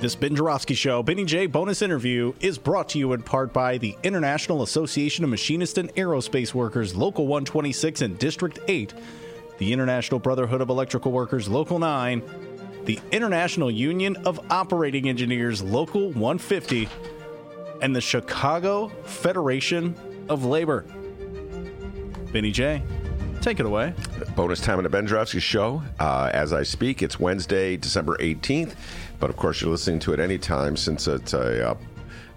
This Ben Joravsky Show, Benny J bonus interview, is brought to you in part by the International Association of Machinists and Aerospace Workers, Local 126 and District 8, the International Brotherhood of Electrical Workers, Local 9, the International Union of Operating Engineers, Local 150, and the Chicago Federation of Labor. Benny J, take it away. Bonus time on the Ben Joravsky Show. Uh, as I speak, it's Wednesday, December 18th. But of course, you're listening to it anytime since it's a uh,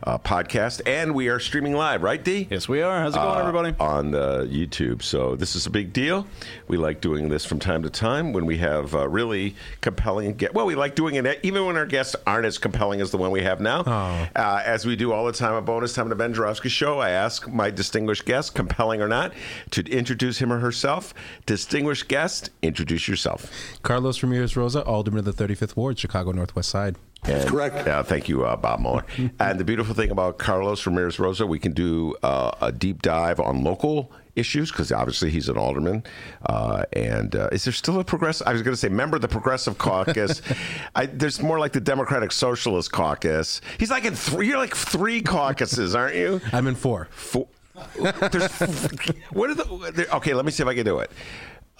uh, podcast, and we are streaming live, right, D? Yes, we are. How's it going, Uh, everybody? On uh, YouTube. So this is a big deal. We like doing this from time to time when we have uh, really compelling. Ge- well, we like doing it even when our guests aren't as compelling as the one we have now. Oh. Uh, as we do all the time a bonus time on the Ben Joravsky Show, I ask my distinguished guest, compelling or not, to introduce him or herself. Distinguished guest, introduce yourself. Carlos Ramirez Rosa, Alderman of the 35th Ward, Chicago Northwest Side. And, correct. Uh, thank you, uh, Bob Mueller. and the beautiful thing about Carlos Ramirez Rosa, we can do uh, a deep dive on local issues because obviously he's an alderman. Uh, and uh, is there still a progressive? I was going to say member of the Progressive Caucus. I, there's more like the Democratic Socialist Caucus. He's like in three. You're like three caucuses, aren't you? I'm in four. Four. There's, what are the? Okay, let me see if I can do it.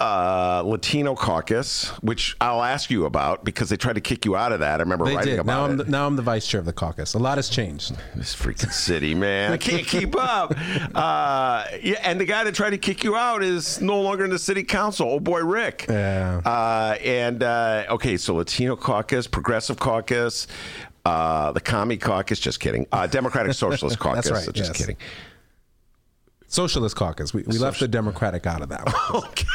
Uh, Latino Caucus, which I'll ask you about because they tried to kick you out of that. I remember They writing did. about Now it. I'm, the, now I'm the vice chair of the caucus. A lot has changed. This freaking city, man. I can't keep up. Uh, yeah, and the guy that tried to kick you out is no longer in the city council. Oh boy Rick. Yeah. Uh, and uh, okay, so Latino Caucus, Progressive Caucus, uh, the Commie Caucus. Just kidding. Uh, Democratic Socialist Caucus. That's right, Just yes. kidding. Socialist caucus. We, we left the Democratic out of that one. Okay.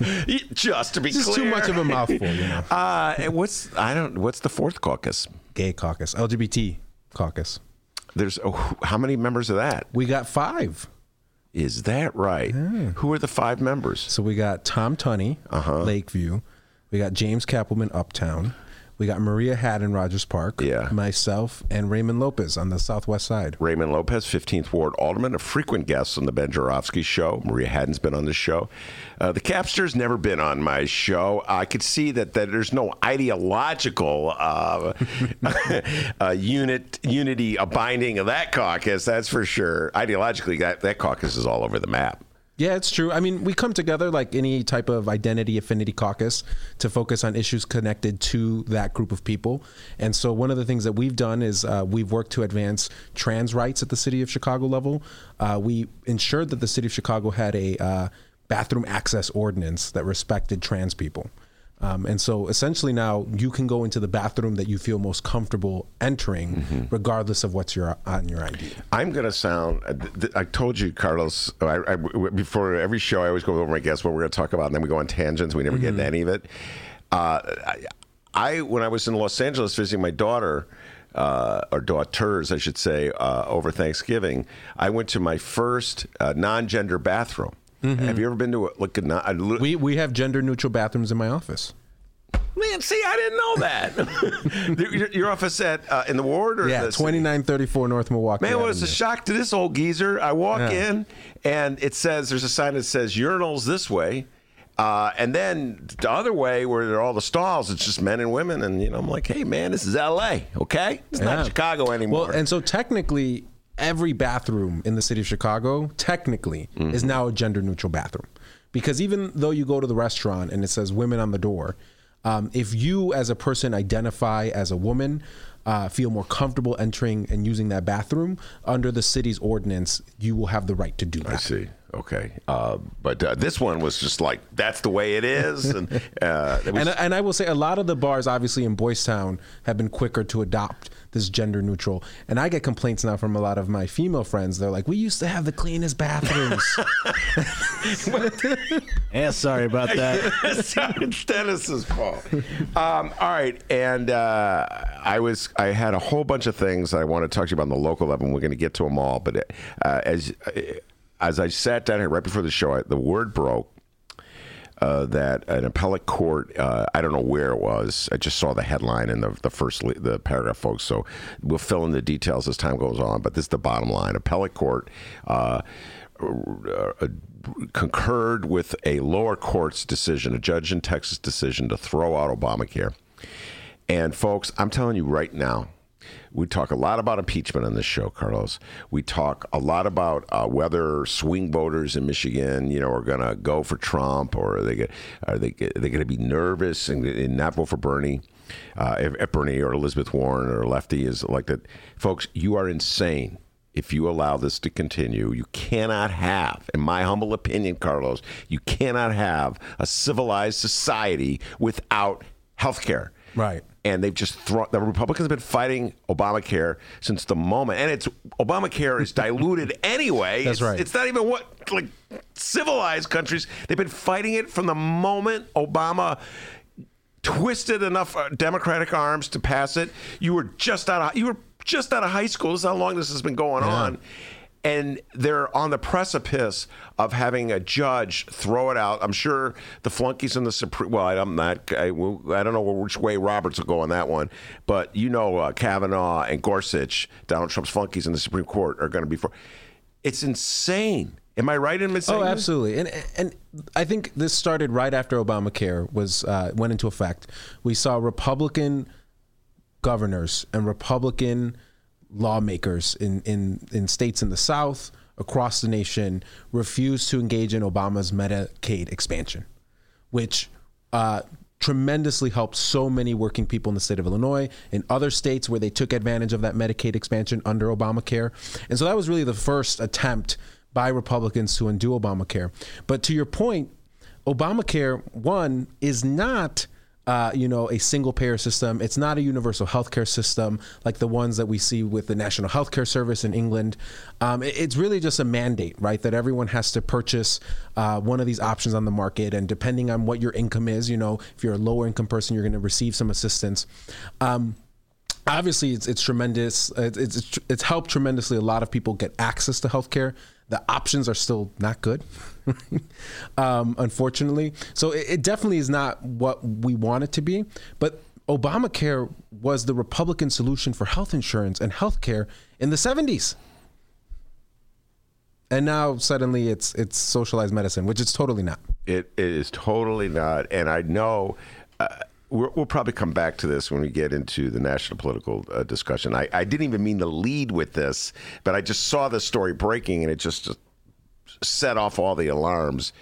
Just to be This is clear. too much of a mouthful, you know. Uh, and what's I don't. What's the fourth caucus? Gay caucus. LGBT caucus. There's oh, how many members of that? We got five. Is that right? Who are the five members? So we got Tom Tunney, Uh-huh. Lakeview. We got James Cappleman, Uptown. We got Maria Hadden, Rogers Park. Yeah. Myself and Raymond Lopez on the southwest side. Raymond Lopez, 15th Ward Alderman, a frequent guest on the Ben Joravsky show. Maria Hadden's been on the show. Uh, the Capster's never been on my show. I could see that, that there's no ideological uh, uh, unit unity, a binding of that caucus, that's for sure. Ideologically, that, that caucus is all over the map. Yeah, it's true. I mean, we come together like any type of identity affinity caucus to focus on issues connected to that group of people. And so, one of the things that we've done is uh, we've worked to advance trans rights at the city of Chicago level. Uh, we ensured that the city of Chicago had a uh, bathroom access ordinance that respected trans people. Um, and so essentially now you can go into the bathroom that you feel most comfortable entering, regardless of what's your on your ID. I'm going to sound. uh, I told you, Carlos, I, I, before every show, I always go over my guests what we're going to talk about, and then we go on tangents. We never get into any of it. Uh, I, I, when I was in Los Angeles visiting my daughter, uh, or daughters, I should say, uh, over Thanksgiving, I went to my first uh, non-gender bathroom. Have you ever been to a, look at? non- li- We we have gender neutral bathrooms in my office. Man, see, I didn't know that. your, your office at uh, in the ward or Yeah, twenty nine thirty four North Milwaukee. Man, what was a shock to this old geezer. I walk Yeah. in and it says there's a sign that says urinals this way. Uh, and then the other way, where there are all the stalls, it's just men and women. And, you know, I'm like, hey, man, this is LA, okay? It's Yeah. not Chicago anymore. Well, and so technically, every bathroom in the city of Chicago technically Mm-hmm. is now a gender neutral bathroom, because even though you go to the restaurant and it says women on the door, um, if you as a person identify as a woman. Uh, feel more comfortable entering and using that bathroom under the city's ordinance, you will have the right to do that. I see. Okay, uh, but uh, this one was just like that's the way it is, and uh, it was- And, and I will say a lot of the bars, obviously in Boys Town, have been quicker to adopt this gender neutral. And I get complaints now from a lot of my female friends. They're like, "We used to have the cleanest bathrooms." Yeah, sorry about that. it's Dennis's fault. Um, all right, and uh, I was I had a whole bunch of things I want to talk to you about on the local level. and We're going to get to them all, but uh, as as I sat down here right before the show, I, the word broke. Uh, that an appellate court, uh, I don't know where it was. I just saw the headline in the, the first le- the paragraph, folks. So we'll fill in the details as time goes on. But this is the bottom line: appellate court uh, uh, concurred with a lower court's decision, a judge in Texas decision to throw out Obamacare. And folks, I'm telling you right now, we talk a lot about impeachment on this show, Carlos. We talk a lot about uh, whether swing voters in Michigan, you know, are going to go for Trump or are they get, are they are they going to be nervous and, and not vote for Bernie, uh, if, if Bernie or Elizabeth Warren or Lefty is elected. Folks, you are insane if you allow this to continue. You cannot have, in my humble opinion, Carlos, you cannot have a civilized society without health care. Right. And they've just thrown the Republicans have been fighting Obamacare since the moment, and it's Obamacare is diluted anyway. That's It's- right. It's not even what like civilized countries. They've been fighting it from the moment Obama twisted enough uh, Democratic arms to pass it. You were just out of you were just out of high school. This is how long this has been going on. And they're on the precipice of having a judge throw it out. I'm sure the flunkies in the Supreme. Well, I'm not. I, I don't know which way Roberts will go on that one, but you know, uh, Kavanaugh and Gorsuch, Donald Trump's flunkies in the Supreme Court, are going to be for. It's insane. Am I right in saying Oh, absolutely. And and I think this started right after Obamacare was uh, went into effect. We saw Republican governors and Republican lawmakers in, in, in states in the South across the nation refused to engage in Obama's Medicaid expansion, which uh, tremendously helped so many working people in the state of Illinois and other states where they took advantage of that Medicaid expansion under Obamacare. And so that was really the first attempt by Republicans to undo Obamacare. But to your point, Obamacare, one, is not. Uh, you know, a single payer system. It's not a universal healthcare system like the ones that we see with the National Healthcare Service in England. Um, it- it's really just a mandate, right? That everyone has to purchase uh, one of these options on the market. And depending on what your income is, you know, if you're a lower income person, you're going to receive some assistance. Um, obviously it's, it's tremendous it's, it's it's helped tremendously a lot of people get access to healthcare the options are still not good um, unfortunately. So it, it definitely is not what we want it to be but obamacare was the republican solution for health insurance and healthcare in the 70s and now suddenly it's it's socialized medicine which it's totally not. It, it is totally not. And I know uh, we're, we'll probably come back to this when we get into the national political uh, discussion. I, I didn't even mean to lead with this, but I just saw the story breaking and it just, just set off all the alarms.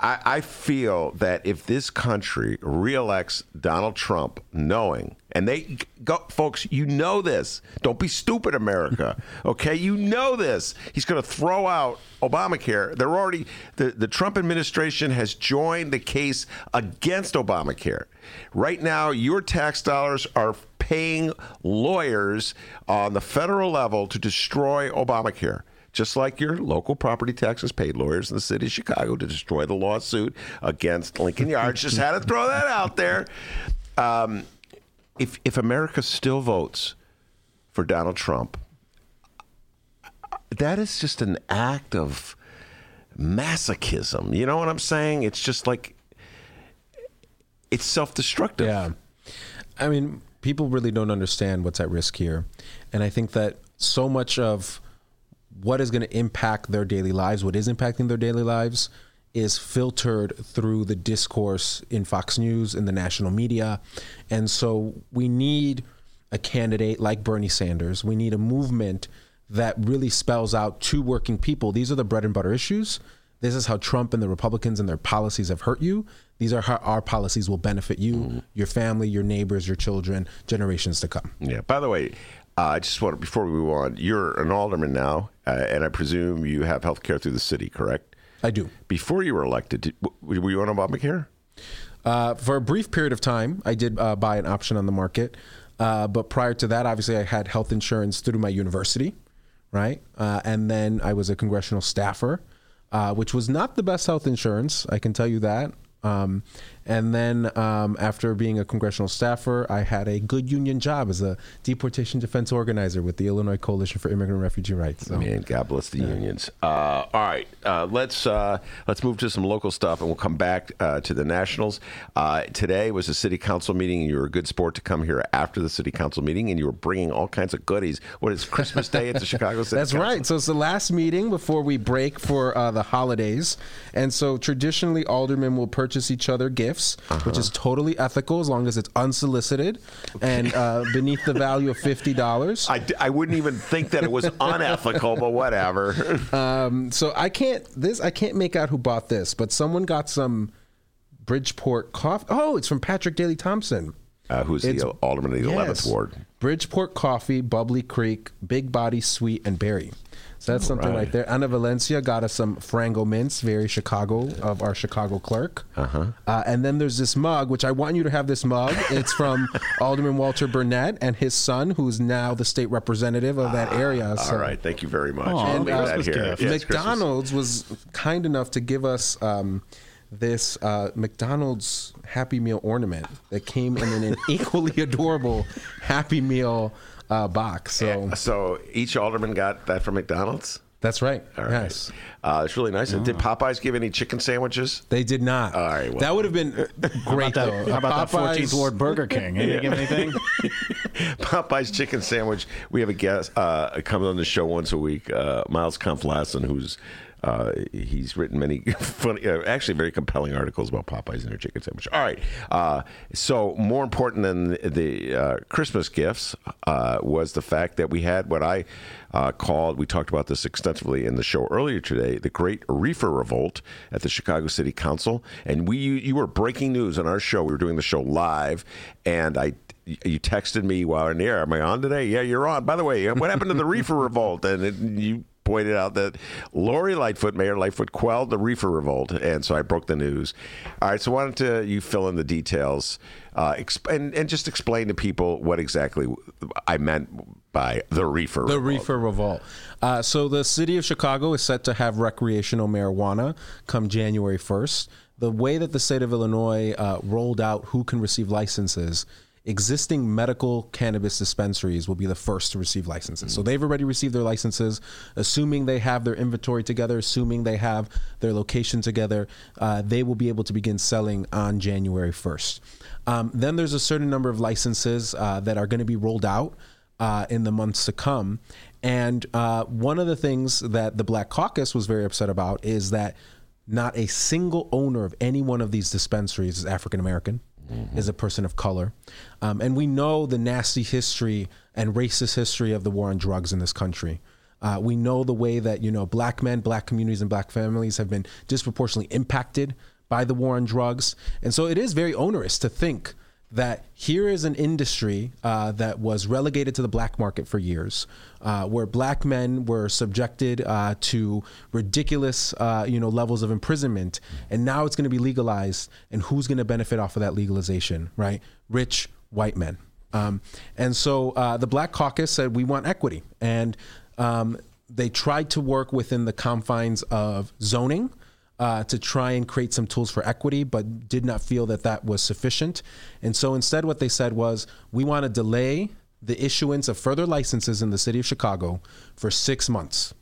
I, I feel that if this country reelects Donald Trump, knowing, and they go, folks, you know this. Don't be stupid, America. Okay, you know this. He's going to throw out Obamacare. They're already the the Trump administration has joined the case against Obamacare. Right now, your tax dollars are paying lawyers on the federal level to destroy Obamacare just like your local property taxes paid lawyers in the city of Chicago to destroy the lawsuit against Lincoln Yards. just had to throw that out there. Um, if if America still votes for Donald Trump, that is just an act of masochism. You know what I'm saying? It's just like it's self-destructive. Yeah. I mean, people really don't understand what's at risk here. And I think that so much of what is going to impact their daily lives, what is impacting their daily lives, is filtered through the discourse in Fox News, in the national media. And so we need a candidate like Bernie Sanders. We need a movement that really spells out to working people these are the bread and butter issues. This is how Trump and the Republicans and their policies have hurt you. These are how our policies will benefit you, your family, your neighbors, your children, generations to come. Yeah. By the way, Uh, I just want to, before we move on, you're an alderman now, uh, and I presume you have health care through the city, correct? I do. Before you were elected, did, were you on Obamacare? Uh, for a brief period of time, I did uh, buy an option on the market. Uh, but prior to that, obviously, I had health insurance through my university, right? Uh, and then I was a congressional staffer, uh, which was not the best health insurance, I can tell you that. Um, and then um, after being a congressional staffer, I had a good union job as a deportation defense organizer with the Illinois Coalition for Immigrant and Refugee Rights. So. Man, God bless the unions. Uh, all right, uh, let's uh, let's move to some local stuff, and we'll come back uh, to the nationals. Uh, today was a city council meeting, and you were a good sport to come here after the city council meeting, and you were bringing all kinds of goodies. What is Christmas Day at the Chicago City? That's Council? right. So it's the last meeting before we break for uh, the holidays, and so traditionally aldermen will purchase each other gifts, which is totally ethical as long as it's unsolicited and uh, beneath the value of fifty dollars. I, I wouldn't even think that it was unethical, but whatever. Um, so I can't this I can't make out who bought this, but someone got some Bridgeport coffee. Oh, it's from Patrick Daley Thompson. Uh, who's It's- the alderman of the 11th Yes. ward? Bridgeport Coffee, Bubbly Creek, Big Body Sweet, and Berry. So that's something right. right there. Anna Valencia got us some Frango Mints, very Chicago of our Chicago clerk. Uh-huh. And then there's this mug, which I want you to have this mug. It's from Alderman Walter Burnett and his son, who's now the state representative of that area. So All right, thank you very much. Aw, I'll and, uh, that here. Yeah. McDonald's was kind enough to give us um, this uh, McDonald's Happy Meal ornament that came in an equally adorable Happy Meal uh, box. So So each alderman got that from McDonald's. that's right. All right. Yes. Uh, it's really nice. And did Popeyes give any chicken sandwiches? They did not. All right, well- that would have been great, That- though. how about that 14th Ward Burger King? Hey, you give anything? Popeyes chicken sandwich. We have a guest uh, comes on the show once a week, uh, Miles Kampf-Lassin, who's uh, he's written many funny, uh, actually very compelling articles about Popeyes and their chicken sandwich. All right, uh, so more important than the, uh, Christmas gifts uh, was the fact that we had what I uh, called. We talked about this extensively in the show earlier today. The Great Reefer Revolt at the Chicago City Council, and we you, you were breaking news on our show. We were doing the show live, and I you texted me while in the air. Am I on today? Yeah, you're on. By the way, what happened to the reefer revolt? And it, you pointed out that Lori Lightfoot, Mayor Lightfoot, quelled the reefer revolt, and so I broke the news. All right, so why don't uh, you fill in the details uh, exp- and, and just explain to people what exactly I meant by the reefer. Revolt. The revolt. Reefer Revolt. Uh, so the city of Chicago is set to have recreational marijuana come January 1st. The way that the state of Illinois uh, rolled out who can receive licenses, existing medical cannabis dispensaries will be the first to receive licenses. So they've already received their licenses, assuming they have their inventory together, assuming they have their location together, uh, they will be able to begin selling on January 1st. Um, then there's a certain number of licenses uh, that are going to be rolled out uh, in the months to come. And uh, one of the things that the Black Caucus was very upset about is that not a single owner of any one of these dispensaries is African American, is a person of color. Um, and we know the nasty history and racist history of the war on drugs in this country. Uh, we know the way that you know black men, black communities, and black families have been disproportionately impacted by the war on drugs, and so it is very onerous to think that here is an industry uh, that was relegated to the black market for years, uh, where black men were subjected uh, to ridiculous, uh, you know, levels of imprisonment, and now it's going to be legalized, and who's going to benefit off of that legalization, right? Rich white men. Um, and so uh, the Black Caucus said we want equity, and um, they tried to work within the confines of zoning uh, to try and create some tools for equity, but did not feel that that was sufficient. And so instead, what they said was, we want to delay the issuance of further licenses in the city of Chicago for six months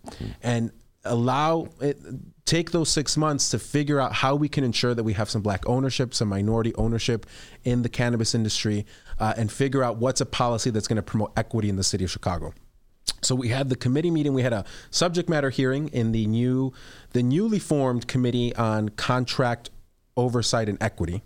and allow it, take those six months to figure out how we can ensure that we have some black ownership, some minority ownership in the cannabis industry, uh, and figure out what's a policy that's going to promote equity in the city of Chicago. So we had the committee meeting. We had a subject matter hearing in the new, the newly formed committee on contract oversight and equity.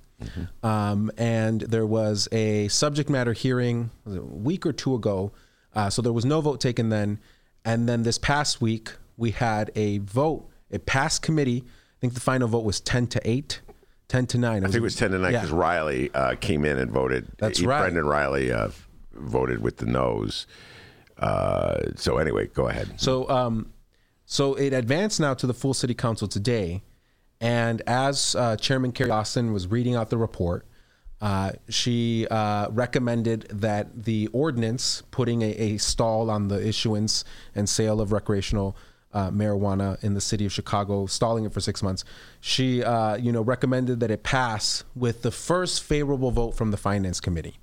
Um, and there was a subject matter hearing a week or two ago. Uh, so there was no vote taken then. And then this past week, we had a vote. It passed committee. I think the final vote was 10 to 8, 10 to 9. I think it was 10 to 9 Yeah. because Reilly uh, came in and voted. That's He- right. Brendan Reilly uh, voted with the nose. Uh, so anyway, go ahead. So, um, so it advanced now to the full city council today, and as uh, Chairman Carrie Austin was reading out the report, uh, she uh, recommended that the ordinance putting a, a, stall on the issuance and sale of recreational uh, marijuana in the city of Chicago, stalling it for six months. She, you know, recommended that it pass with the first favorable vote from the finance committee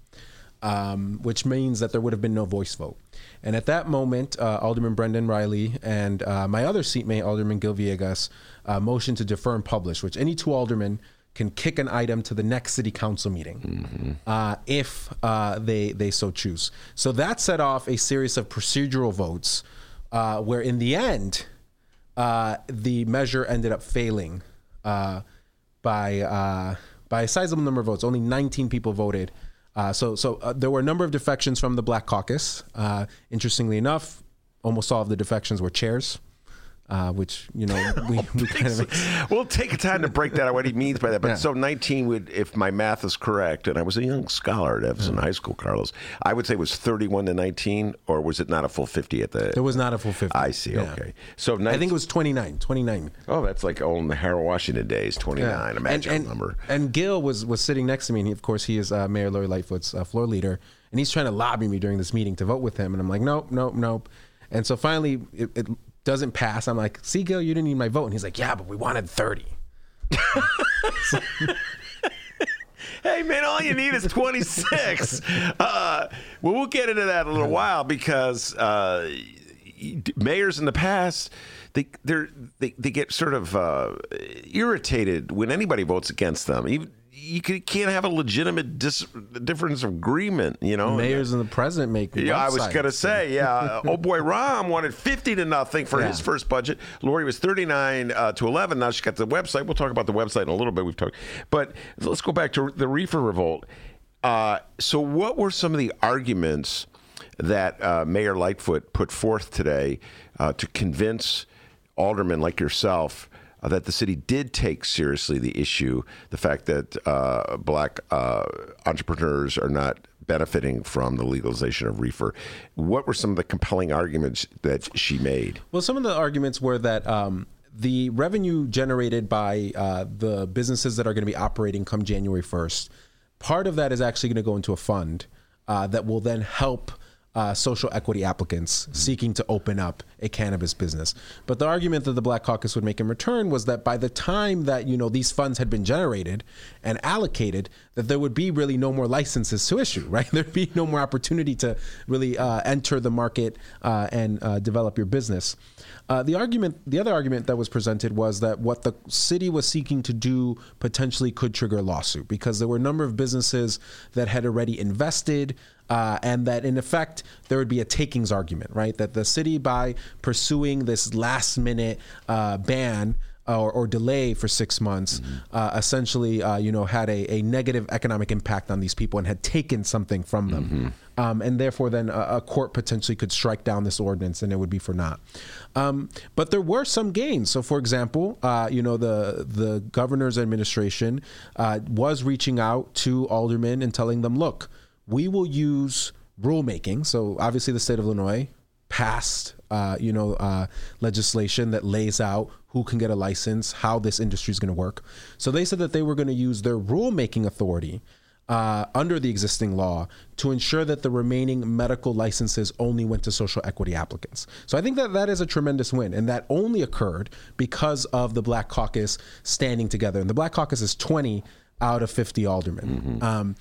um, which means that there would have been no voice vote. And at that moment, uh, Alderman Brendan Reilly and uh, my other seatmate, Alderman Gil Villegas, uh, motioned to defer and publish, which any two aldermen can kick an item to the next city council meeting mm-hmm. Uh, if uh, they they so choose. So that set off a series of procedural votes, uh, where in the end, the measure ended up failing by by a sizable number of votes. Only 19 people voted uh, so so uh, there were a number of defections from the Black Caucus. Uh, interestingly enough, almost all of the defections were chairs uh, which you know we, we kind of we'll take a time to break that out what he means by that. But yeah. so 19 would, if my math is correct, and I was a young scholar at Evanston High School, Carlos, I would say it was 31 to 19, or was it not a full 50 at the? It was not a full 50. I see. Yeah. Okay, so 19, I think it was 29. 29. Oh, that's like old in Harold Washington days. 29, yeah. a magic and, and, number. And Gil was was sitting next to me, and he, of course he is uh, Mayor Lori Lightfoot's uh, floor leader, and he's trying to lobby me during this meeting to vote with him, and I'm like, nope, nope, nope. And so finally, it, it doesn't pass. I'm like, see, Gil, you didn't need my vote. And he's like, yeah, but we wanted 30. hey man, all you need is 26. Uh, well, we'll get into that in a little while because uh, mayors in the past they they they get sort of uh, irritated when anybody votes against them. Even you can't have a legitimate dis- difference of agreement, you know. Mayors and the president make. Yeah, I was gonna say, yeah. oh boy, Rahm wanted fifty to nothing for yeah. his first budget. Lori was thirty nine uh, to eleven. Now she got the website. We'll talk about the website in a little bit. We've talked, but let's go back to the reefer revolt. Uh, so, what were some of the arguments that uh, Mayor Lightfoot put forth today uh, to convince aldermen like yourself? Uh, that the city did take seriously the issue, the fact that uh, black uh, entrepreneurs are not benefiting from the legalization of reefer. What were some of the compelling arguments that she made? Well, some of the arguments were that. Um, the revenue generated by uh, the businesses that are going to be operating come January 1st, part of that is actually going to go into a fund uh, that will then help uh, social equity applicants mm-hmm. seeking to open up a cannabis business. But the argument that the Black Caucus would make in return was that by the time that you know these funds had been generated and allocated, that there would be really no more licenses to issue. Right, there'd be no more opportunity to really uh, enter the market uh, and uh, develop your business. Uh, the argument, the other argument that was presented was that what the city was seeking to do potentially could trigger a lawsuit because there were a number of businesses that had already invested. Uh, and that in effect there would be a takings argument, right? That the city, by pursuing this last minute uh, ban, or, or, delay for six months, mm-hmm. uh, essentially, uh, you know, had a, a, negative economic impact on these people and had taken something from them, mm-hmm. um, and therefore, then a, a, court potentially could strike down this ordinance, and it would be for naught. Um, but there were some gains. So, for example, uh, you know, the the governor's administration uh, was reaching out to aldermen and telling them, look, we will use rulemaking. So, obviously, the state of Illinois passed, uh, you know, uh, legislation that lays out who can get a license, how this industry is going to work. So they said that they were going to use their rulemaking authority uh, under the existing law to ensure that the remaining medical licenses only went to social equity applicants. So I think that that is a tremendous win, and that only occurred because of the Black Caucus standing together. And the Black Caucus is 20 out of 50 aldermen. Mm-hmm. Um,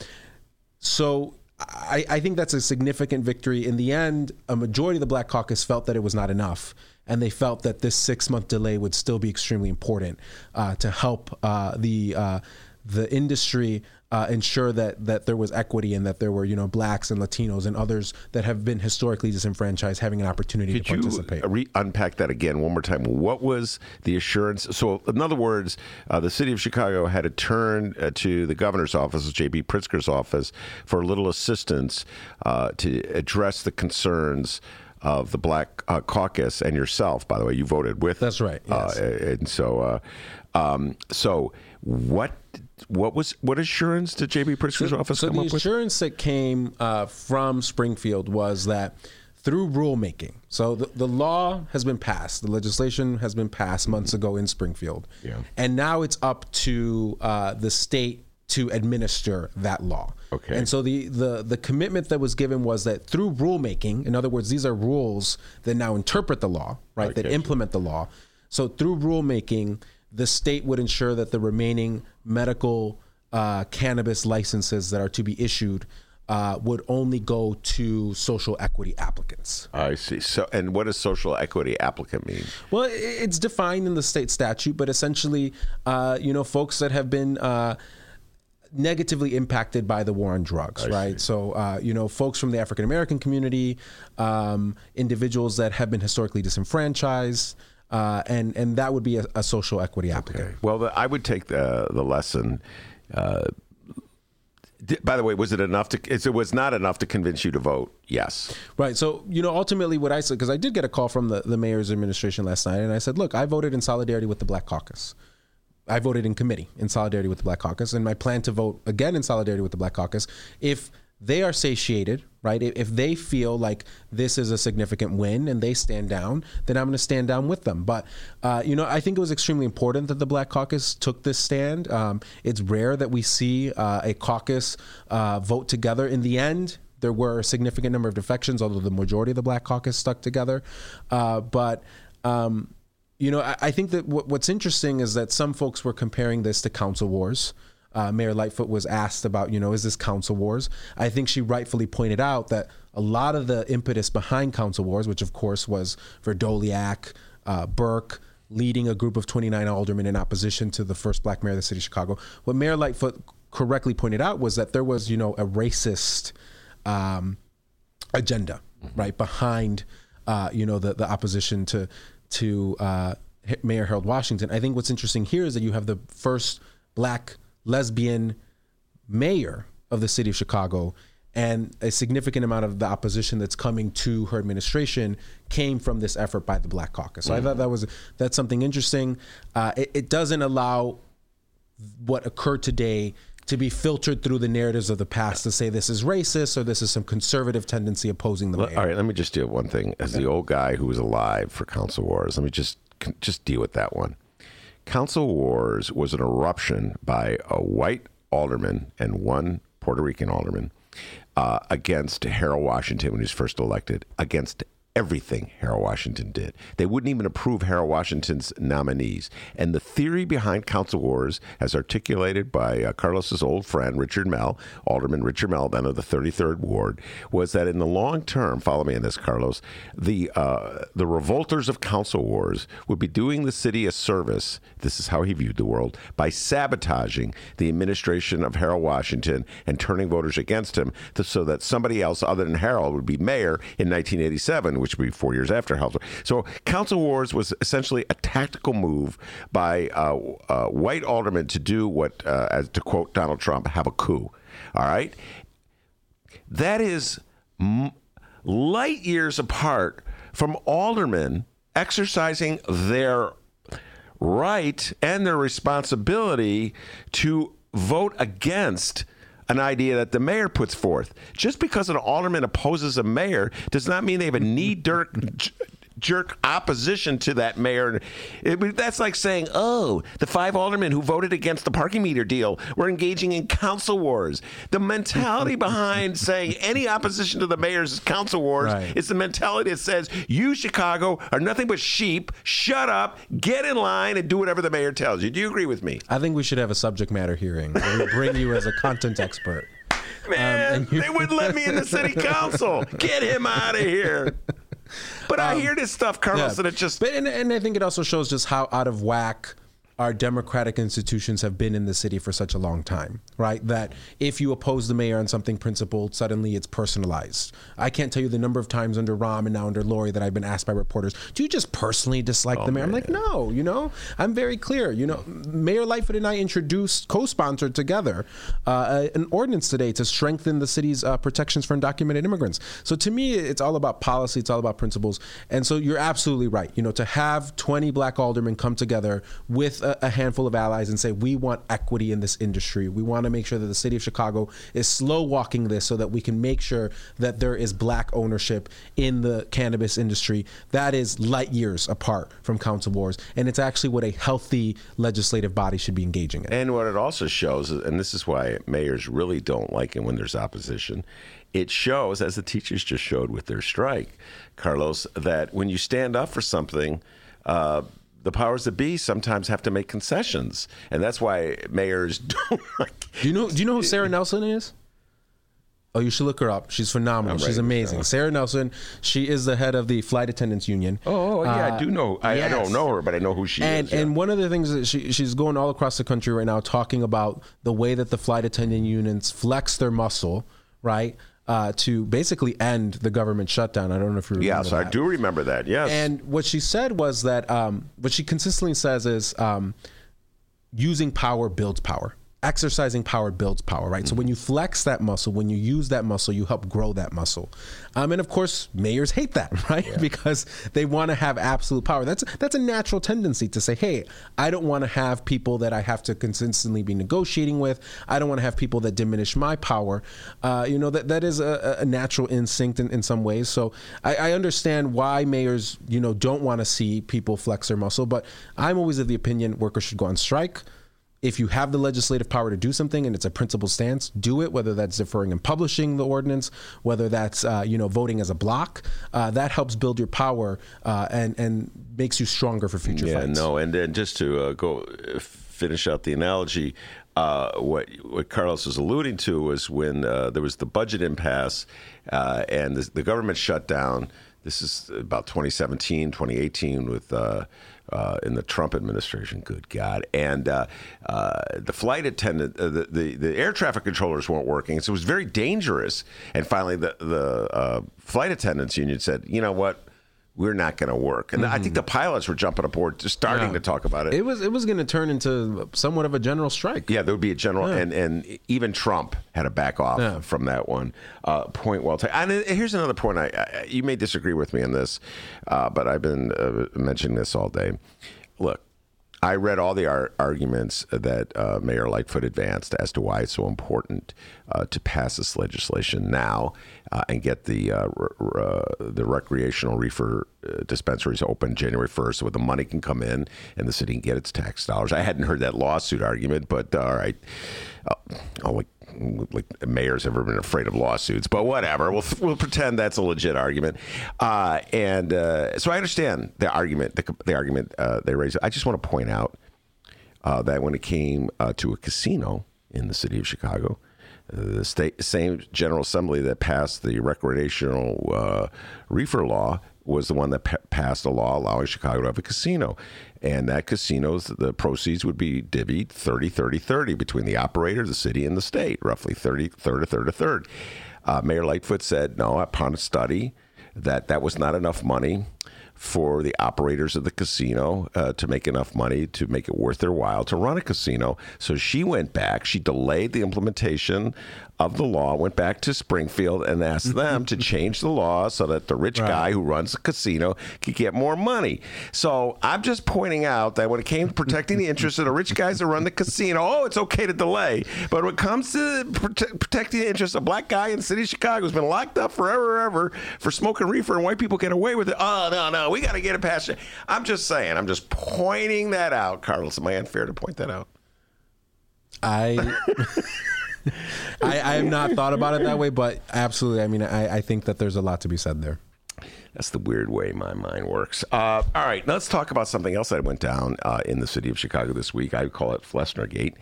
so I, I, think that's a significant victory. In the end, a majority of the Black Caucus felt that it was not enough, and they felt that this six month delay would still be extremely important uh, to help uh, the uh, the industry uh, ensure that that there was equity and that there were you know blacks and Latinos and others that have been historically disenfranchised having an opportunity Could to participate. You re- unpack that again one more time. What was the assurance? So, in other words, uh, the city of Chicago had to turn uh, to the governor's office, J.B. Pritzker's office, for a little assistance uh, to address the concerns of the Black uh, Caucus and yourself. By the way, you voted with. That's right. Uh, yes. Uh, and so, uh, um, so what what was what assurance did JB Pritzker's so, office so come up with? the assurance that came uh, from Springfield was that through rulemaking. So the, the law has been passed, the legislation has been passed months ago in Springfield. Yeah. And now it's up to uh, the state to administer that law. Okay. And so the, the the commitment that was given was that through rulemaking, in other words, these are rules that now interpret the law, right? That implement the law. So through rulemaking, the state would ensure that the remaining medical uh, cannabis licenses that are to be issued uh, would only go to social equity applicants. I see. So, and what does social equity applicant mean? Well, it's defined in the state statute, but essentially, uh, you know, folks that have been uh, negatively impacted by the war on drugs, right? So, uh, you know, folks from the African American community, um, individuals that have been historically disenfranchised, uh, and and that would be a, a social equity applicant. Well, the, I would take the the lesson. Uh, by the way, was it enough to? It was not enough to convince you to vote. Yes. Right. So, you know, ultimately what I said, because I did get a call from the, the mayor's administration last night, and I said, look, I voted in solidarity with the Black Caucus. I voted in committee in solidarity with the Black Caucus, and my plan to vote again in solidarity with the Black Caucus if they are satiated, right? If they feel like this is a significant win and they stand down, then I'm going to stand down with them. But, uh, you know, I think it was extremely important that the Black Caucus took this stand. Um, it's rare that we see uh, a caucus uh, vote together. In the end, there were a significant number of defections, although the majority of the Black Caucus stuck together. Uh, but um, you know, I, I think that what, what's interesting is that some folks were comparing this to council wars. Uh, Mayor Lightfoot was asked about, you know, is this council wars? I think she rightfully pointed out that a lot of the impetus behind council wars, which of course was Vrdolyak, uh, Burke, leading a group of 29 aldermen in opposition to the first black mayor of the city of Chicago. What Mayor Lightfoot correctly pointed out was that there was, you know, a racist um, agenda, right, behind, uh, you know, the, the opposition to to uh, Mayor Harold Washington. I think what's interesting here is that you have the first black lesbian mayor of the city of Chicago. And a significant amount of the opposition that's coming to her administration came from this effort by the Black Caucus. So I thought that was that's something interesting. Uh, it, it doesn't allow what occurred today to be filtered through the narratives of the past to say this is racist or this is some conservative tendency opposing the mayor. All right. Let me just do one thing. As the old guy who was alive for Council Wars, let me just just deal with that one. Council Wars was an eruption by a white alderman and one Puerto Rican alderman uh, against Harold Washington when he was first elected, against everything Harold Washington did. They wouldn't even approve Harold Washington's nominees. And the theory behind council wars, as articulated by uh, Carlos's old friend Richard Mell, Alderman Richard Mell, then of the 33rd Ward, was that in the long term, follow me on this, Carlos, the uh, the revolters of council wars would be doing the city a service. This is how he viewed the world by sabotaging the administration of Harold Washington and turning voters against him, to, so that somebody else other than Harold would be mayor in 1987 which would be four years after Harold. So Council Wars was essentially a tactical move by uh, uh, white aldermen to do what, uh, as to quote Donald Trump, have a coup. All right, that is m- light years apart from aldermen exercising their right and their responsibility to vote against an idea that the mayor puts forth. Just because an alderman opposes a mayor does not mean they have a knee jerk jerk opposition to that mayor. It, that's like saying, "Oh, the five aldermen who voted against the parking meter deal were engaging in council wars." The mentality behind saying any opposition to the mayor's council wars Right. is the mentality that says, "You Chicago are nothing but sheep. Shut up, get in line, and do whatever the mayor tells you." Do you agree with me? I think we should have a subject matter hearing we bring you as a content expert. Man, um, and you- they wouldn't let me in the city council. Get him out of here. But I um, hear this stuff, Carlos, and it just But and, and I think it also shows just how out of whack our democratic institutions have been in the city for such a long time, right? That if you oppose the mayor on something principled, suddenly it's personalized. I can't tell you the number of times under Rahm and now under Lori that I've been asked by reporters, "Do you just personally dislike the mayor?" I'm like, "No, you know, I'm very clear. You know, Mayor Lightfoot and I introduced, co-sponsored together, uh, an ordinance today to strengthen the city's uh, protections for undocumented immigrants. So to me, it's all about policy. It's all about principles. And so you're absolutely right. You know, to have 20 black aldermen come together with a, a, handful of allies and say we want equity in this industry. We want to make sure that the city of Chicago is slow walking this so that we can make sure that there is black ownership in the cannabis industry. That is light years apart from council wars, and it's actually what a healthy legislative body should be engaging in. And what it also shows, and this is why mayors really don't like it when there's opposition, it shows, as the teachers just showed with their strike, Carlos, that when you stand up for something, uh, the powers that be sometimes have to make concessions, and that's why mayors don't. Do you know? Do you know who Sara Nelson is? Oh, you should look her up. She's phenomenal. She's amazing. Sara Nelson. She is the head of the flight attendants union. Oh, oh, oh yeah, I do uh, know. I, I don't know her, but I know who she and is. yeah. and one of the things that she she's going all across the country right now talking about the way that the flight attendant unions flex their muscle, right, uh, to basically end the government shutdown. I don't know if you remember yes, I do remember that. Yes, And what she said was that um, what she consistently says is um, using power builds power. Exercising power builds power, right? So when you flex that muscle, when you use that muscle, you help grow that muscle. Um, and of course, mayors hate that, right? Because they want to have absolute power. That's that's a natural tendency to say, "Hey, I don't want to have people that I have to consistently be negotiating with. I don't want to have people that diminish my power." Uh, you know that that is a, a natural instinct in, in some ways. So I, I understand why mayors, you know, don't want to see people flex their muscle. But I'm always of the opinion workers should go on strike if you have the legislative power to do something and it's a principled stance, do it. Whether that's deferring and publishing the ordinance, whether that's uh, you know voting as a block, uh, that helps build your power uh, and and makes you stronger for future yeah, fights. no, and then just to uh, go uh, finish out the analogy, uh, what what Carlos was alluding to was when uh, there was the budget impasse uh, and the, the government shut down. This is about 2017, 2018 with. Uh, in the Trump administration, good God, and uh, uh, the flight attendant, uh, the, the the air traffic controllers weren't working, so it was very dangerous. And finally, the the uh, flight attendants union said, "You know what? We're not going to work." And I think the pilots were jumping aboard, just starting Yeah. to talk about it. It was it was going to turn into somewhat of a general strike. Yeah, there would be a general, and, and even Trump had to back off Yeah. from that one. Uh, point well taken. And uh, here's another point. I, I you may disagree with me on this, uh, but I've been uh, mentioning this all day. Look, I read all the ar- arguments that uh, Mayor Lightfoot advanced as to why it's so important uh, to pass this legislation now uh, and get the uh, uh, the recreational reefer uh, dispensaries open January 1st, so the money can come in and the city can get its tax dollars. I hadn't heard that lawsuit argument, but all right, uh, oh, like mayor's ever been afraid of lawsuits, but whatever. We'll we'll pretend that's a legit argument. Uh, and uh, so I understand the argument, the, the argument uh, they raised. I just want to point out uh, that when it came uh, to a casino in the city of Chicago, the state same General Assembly that passed the recreational uh, reefer law was the one that pa- passed a law allowing Chicago to have a casino. And that casino's the proceeds would be divvied 30 30 30 between the operator, the city, and the state, roughly 30 third, a third, a third. Uh, Mayor Lightfoot said, no, upon a study, that that was not enough money for the operators of the casino uh, to make enough money to make it worth their while to run a casino. So she went back. She delayed the implementation of the law, went back to Springfield and asked mm-hmm. them to change the law so that the rich guy who runs the casino could get more money. So I'm just pointing out that when it came to protecting the interests of the rich guys who run the casino, oh, it's okay to delay. But when it comes to prote- protecting the interests of a black guy in the city of Chicago who's been locked up forever, ever for smoking reefer and white people get away with it, oh, no, no, we got to get it past it. I'm just saying, I'm just pointing that out, Carlos. Am I unfair to point that out? I, I I have not thought about it that way, but absolutely. I mean, I, I think that there's a lot to be said there. That's the weird way my mind works. Uh, all right, let's talk about something else that went down uh, in the city of Chicago this week. I call it Flessner Gate.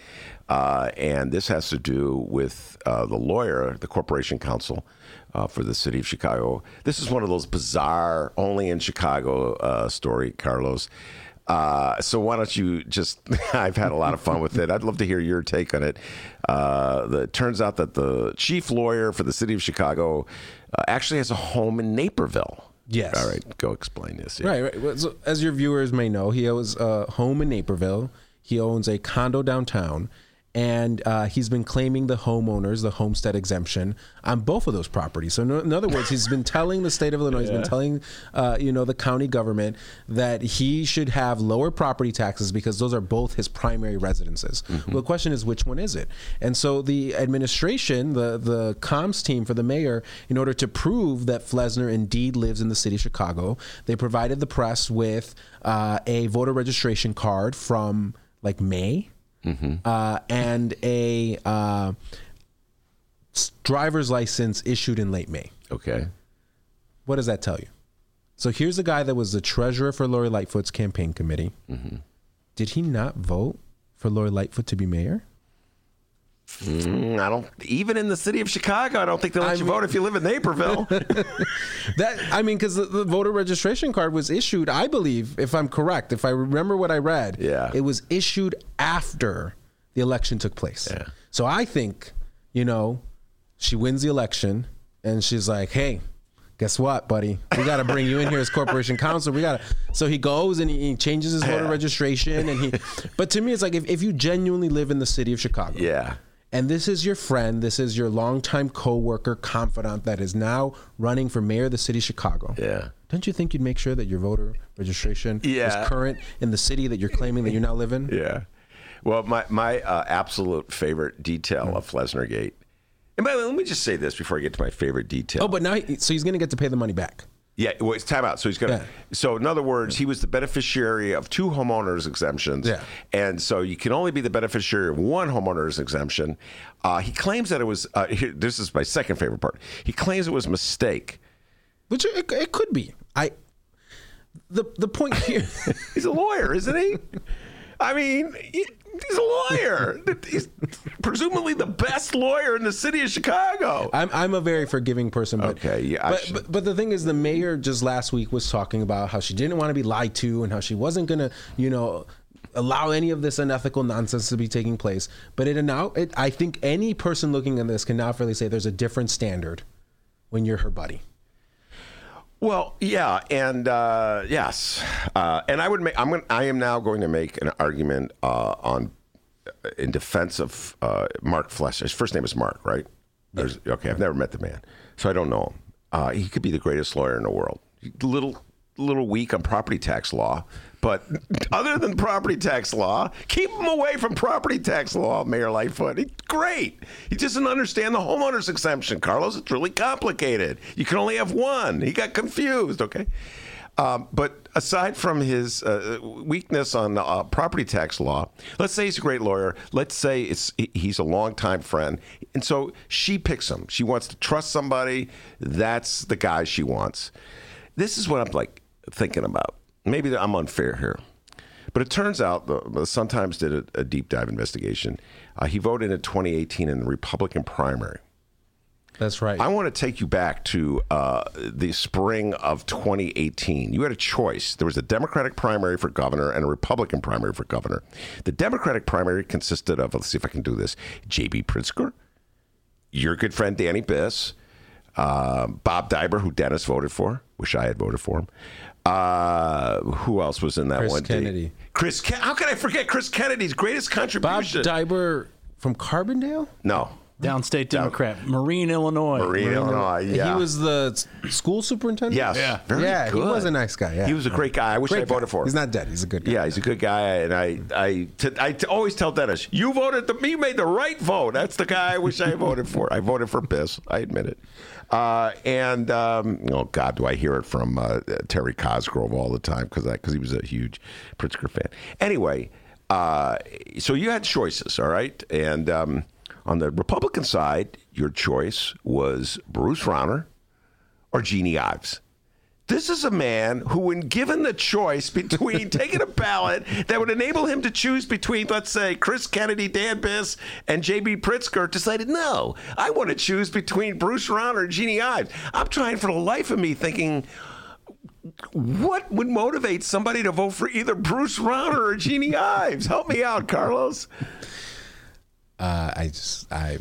Uh, and this has to do with uh, the lawyer, the Corporation Counsel uh, for the city of Chicago. This is one of those bizarre, only in Chicago uh, story, Carlos. Uh, so why don't you just? I've had a lot of fun with it. I'd love to hear your take on it. Uh, the, it turns out that the chief lawyer for the city of Chicago uh, actually has a home in Naperville. Yes. All right, go explain this. Right, right. Well, So, as your viewers may know, he owns a home in Naperville. He owns a condo downtown, and uh, he's been claiming the homeowners, the homestead exemption on both of those properties. So, in other words, he's been telling the state of Illinois, he's been telling, uh, you know, the county government that he should have lower property taxes because those are both his primary residences. Well, the question is, which one is it? And so, the administration, the the comms team for the mayor, in order to prove that Flessner indeed lives in the city of Chicago, they provided the press with uh, a voter registration card from like May uh, and a uh, driver's license issued in late May. Okay. What does that tell you? So here's a guy that was the treasurer for Lori Lightfoot's campaign committee. Did he not vote for Lori Lightfoot to be mayor? Mm, I don't. Even in the city of Chicago, I don't think they'll let I you mean- vote if you live in Naperville. That I mean, because the, the voter registration card was issued, I believe, if I'm correct, if I remember what I read, Yeah. it was issued after the election took place. Yeah. So I think, you know, she wins the election, and she's like, "Hey, guess what, buddy? We got to bring you in here as corporation counsel. We got to." So he goes and he, he changes his voter Yeah. registration, and he. But to me, it's like if, if you genuinely live in the city of Chicago, yeah. And this is your friend, this is your longtime coworker, confidant that is now running for mayor of the city of Chicago. Yeah. Don't you think you'd make sure that your voter registration Yeah. is current in the city that you're claiming that you now live in? Yeah. Well, my my uh, absolute favorite detail of Flessner Gate. And by the way, let me just say this before I get to my favorite detail. Oh, but now, he, so he's going to get to pay the money back. Yeah, well, it's time out. So he's gonna. Yeah. So in other words, he was the beneficiary of two homeowners exemptions. Yeah. And so you can only be the beneficiary of one homeowners exemption. Uh, he claims that it was. Uh, here, this is my second favorite part. He claims it was a mistake. Which it, it could be. I. The the point here. He's a lawyer, isn't he? I mean, he, he's a lawyer. He's presumably the best lawyer in the city of Chicago. I'm I'm a very forgiving person, but Okay, yeah, but, but but the thing is, the mayor just last week was talking about how she didn't want to be lied to and how she wasn't gonna, you know, allow any of this unethical nonsense to be taking place. But it now, it, I think any person looking at this can now fairly say there's a different standard when you're her buddy. Well, yeah, and uh, yes, uh, and I would make. I'm. gonna I am now going to make an argument uh, on in defense of uh, Mark Flessner. His first name is Mark, right? There's- Okay, I've never met the man, so I don't know him. Uh, he could be the greatest lawyer in the world. Little, little weak on property tax law, but other than property tax law, keep him away from property tax law, Mayor Lightfoot. He's great. He doesn't understand the homeowners exemption, Carlos. It's really complicated. You can only have one. He got confused. Okay. Um, but aside from his uh, weakness on uh, property tax law, let's say he's a great lawyer. Let's say it's he's a longtime friend, and so she picks him. She wants to trust somebody. That's the guy she wants. This is what I'm like thinking about. Maybe I'm unfair here, but it turns out the, the Sun Times did a, a deep dive investigation. Uh, he voted in 2018 in the Republican primary. That's right. I want to take you back to uh, the spring of 2018. You had a choice. There was a Democratic primary for governor and a Republican primary for governor. The Democratic primary consisted of, let's see if I can do this, J.B. Pritzker, your good friend Danny Biss, uh, Bob Daiber, who Dennis voted for. Wish I had voted for him. Uh, who else was in that Chris one? Kennedy. Chris. Ken- How can I forget Chris Kennedy's greatest contribution? Bob contribution? Daiber from Carbondale. no, Downstate Democrat, Marine, Illinois. Marine, Illinois. Yeah, He was the school superintendent. Yes. Yeah. Very yeah, he was a nice guy. Yeah, He was a great guy. I wish Great I voted guy. for him. He's not dead. He's a good guy. Yeah, he's a good guy, and I, I, t- I t- always tell Dennis, you voted, the, you made the right vote. That's the guy I wish I voted for. I voted for Biss. I admit it. Uh, and um, oh God, do I hear it from uh, Terry Cosgrove all the time because because he was a huge Pritzker fan. Anyway, uh, so you had choices, all right, and um, on the Republican side, your choice was Bruce Rauner or Jeanne Ives. This is a man who, when given the choice between taking a ballot that would enable him to choose between, let's say, Chris Kennedy, Dan Biss, and J.B. Pritzker, decided, no, I want to choose between Bruce Rauner and Jeanne Ives. I'm trying for the life of me thinking, what would motivate somebody to vote for either Bruce Rauner or Jeanne Ives? Help me out, Carlos. Uh, I just I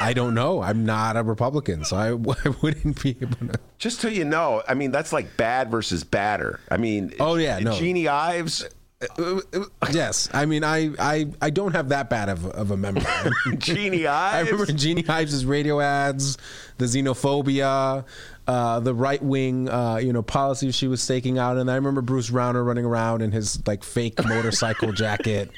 I don't know. I'm not a Republican, so I, I wouldn't be able to. Just so you know, I mean, that's like bad versus badder. I mean, Oh, yeah, no. Jeanne Ives uh, uh, uh, yes, I mean, I, I, I don't have that bad of, of a memory. Jeanne Ives. I remember Jeanne Ives' radio ads, the xenophobia, uh, the right wing, uh, you know, policies she was staking out, and I remember Bruce Rauner running around in his like fake motorcycle jacket,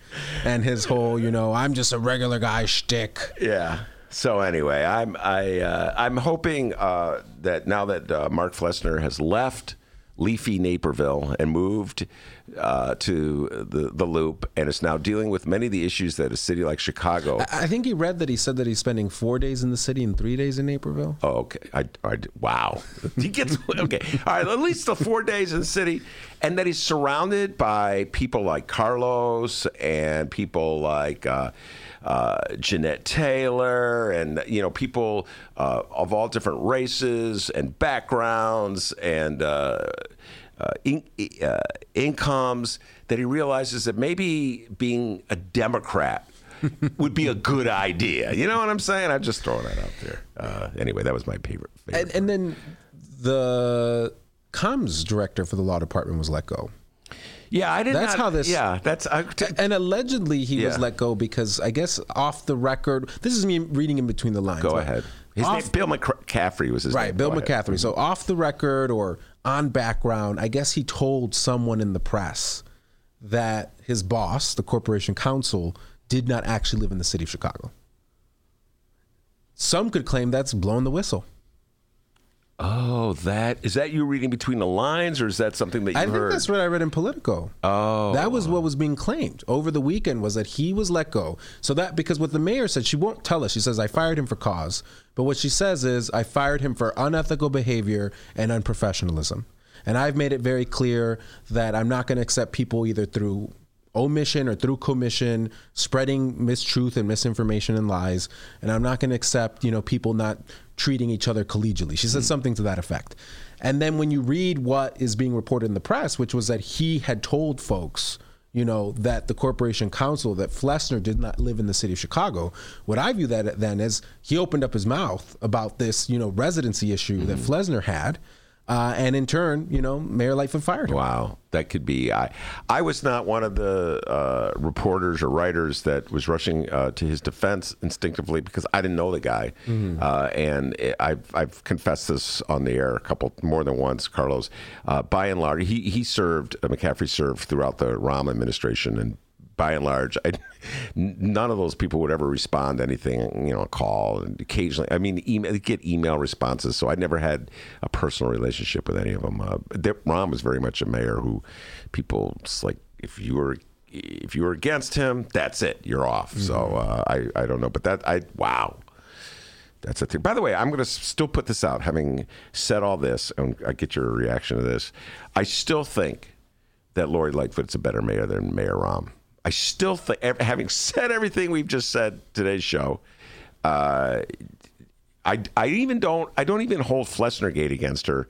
and his whole, you know, I'm just a regular guy shtick. Yeah. So anyway, I'm I uh, I'm hoping uh, that now that uh, Mark Flessner has left leafy Naperville and moved uh, to the the Loop and is now dealing with many of the issues that a city like Chicago. I think he read that he said that he's spending four days in the city and three days in Naperville. Oh, okay. I, I, wow. He gets okay. All right. At least the four days in the city, and that he's surrounded by people like Carlos and people like uh, uh, Jeanette Taylor, and you know people uh, of all different races and backgrounds and. Uh, uh, in, uh, incomes that he realizes that maybe being a Democrat would be a good idea. You know what I'm saying? I'm just throwing that out there. Uh, anyway, that was my favorite. favorite And, and then the comms director for the law department was let go. Yeah, I didn't. That's how this- Yeah, that's. I, t- And allegedly he was let go because I guess off the record, this is me reading in between the lines. go ahead. His off- name, Bill McCaffrey was his Right, name. Bill Go ahead. McCaffrey. So mm-hmm. off the record or on background, I guess he told someone in the press that his boss, the corporation counsel, did not actually live in the city of Chicago. Some could claim that's blowing the whistle. Oh, that is that you reading between the lines, or is that something that you I think heard? that's what I read in Politico. Oh. that was what was being claimed over the weekend was that he was let go. So that because what the mayor said, she won't tell us. She says I fired him for cause, but what she says is I fired him for unethical behavior and unprofessionalism. And I've made it very clear that I'm not going to accept people either through omission or through commission spreading mistruth and misinformation and lies and i'm not going to accept you know people not treating each other collegially. She said hmm. something to that effect. And then when you read what is being reported in the press which was that he had told folks you know that the corporation counsel that Flessner did not live in the city of Chicago. What I view that then is he opened up his mouth about this, you know, residency issue that hmm. Flessner had, uh, and in turn, you know, Mayor Lightfoot fired him. Wow, that could be. I I was not one of the uh, reporters or writers that was rushing uh, to his defense instinctively because I didn't know the guy, uh, and it, I've I've confessed this on the air a couple more than once, Carlos. Uh, by and large, he he served uh, McCaffrey served throughout the Rahm administration and. By and large, I, none of those people would ever respond to anything, you know, a call. And occasionally, I mean, email, get email responses. So I never had a personal relationship with any of them. Uh, Rahm was very much a mayor who people it's like if you were if you were against him, that's it, you're off. So uh, I I don't know, but that I wow. That's a thing. By the way, I'm going to still put this out. Having said all this, and I get your reaction to this, I still think that Lori Lightfoot's a better mayor than Mayor Rahm. I still think, having said everything we've just said today's show, uh, I, I even don't I don't even hold Flessner Gate against her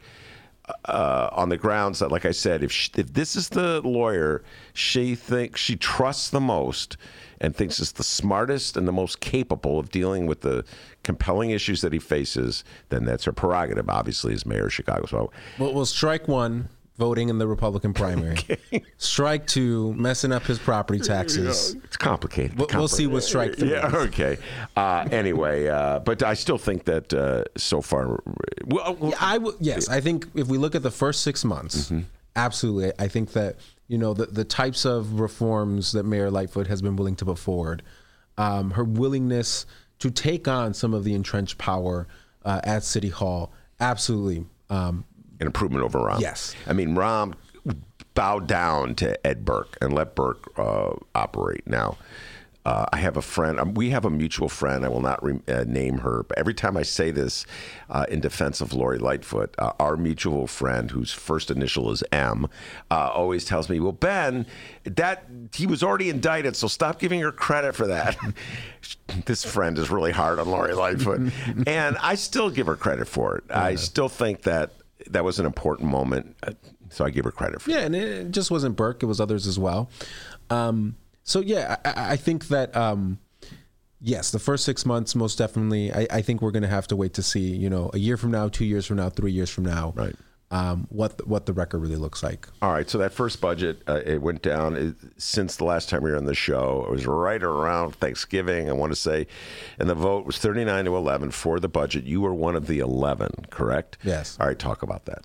uh, on the grounds that, like I said, if she, if this is the lawyer she thinks she trusts the most and thinks is the smartest and the most capable of dealing with the compelling issues that he faces, then that's her prerogative. Obviously, as mayor of Chicago. So Well, well, strike one, voting in the Republican primary. Strike two, messing up his property taxes. it's complicated. We'll- we'll see what strike three Yeah. is. Okay. Uh, anyway, uh, but I still think that uh, so far. Well, well, I w- yes, I think if we look at the first six months, Mm-hmm. absolutely, I think that you know the the types of reforms that Mayor Lightfoot has been willing to put forward, um, her willingness to take on some of the entrenched power uh, at City Hall, absolutely. Um, an improvement over Rahm. Yes. I mean, Rahm bowed down to Ed Burke and let Burke uh, operate. Now, uh, I have a friend. Um, we have a mutual friend. I will not re- uh, name her, but every time I say this uh, in defense of Lori Lightfoot, uh, our mutual friend, whose first initial is M, uh, always tells me, "Well, Ben, that he was already indicted, so stop giving her credit for that." this friend is really hard on Lori Lightfoot, and I still give her credit for it. I still think that that was an important moment, uh, so I give her credit for. Yeah, and it just wasn't Burke; it was others as well. Um, so yeah, I, I think that um, yes, the first six months, most definitely. I, I think we're going to have to wait to see. You know, a year from now, two years from now, three years from now. Right. Um, what the, what the record really looks like. All right, so that first budget uh, it went down it, since the last time we were on the show. It was right around Thanksgiving, I want to say, and the vote was thirty nine to eleven for the budget. You were one of the eleven, correct? Yes. All right, talk about that.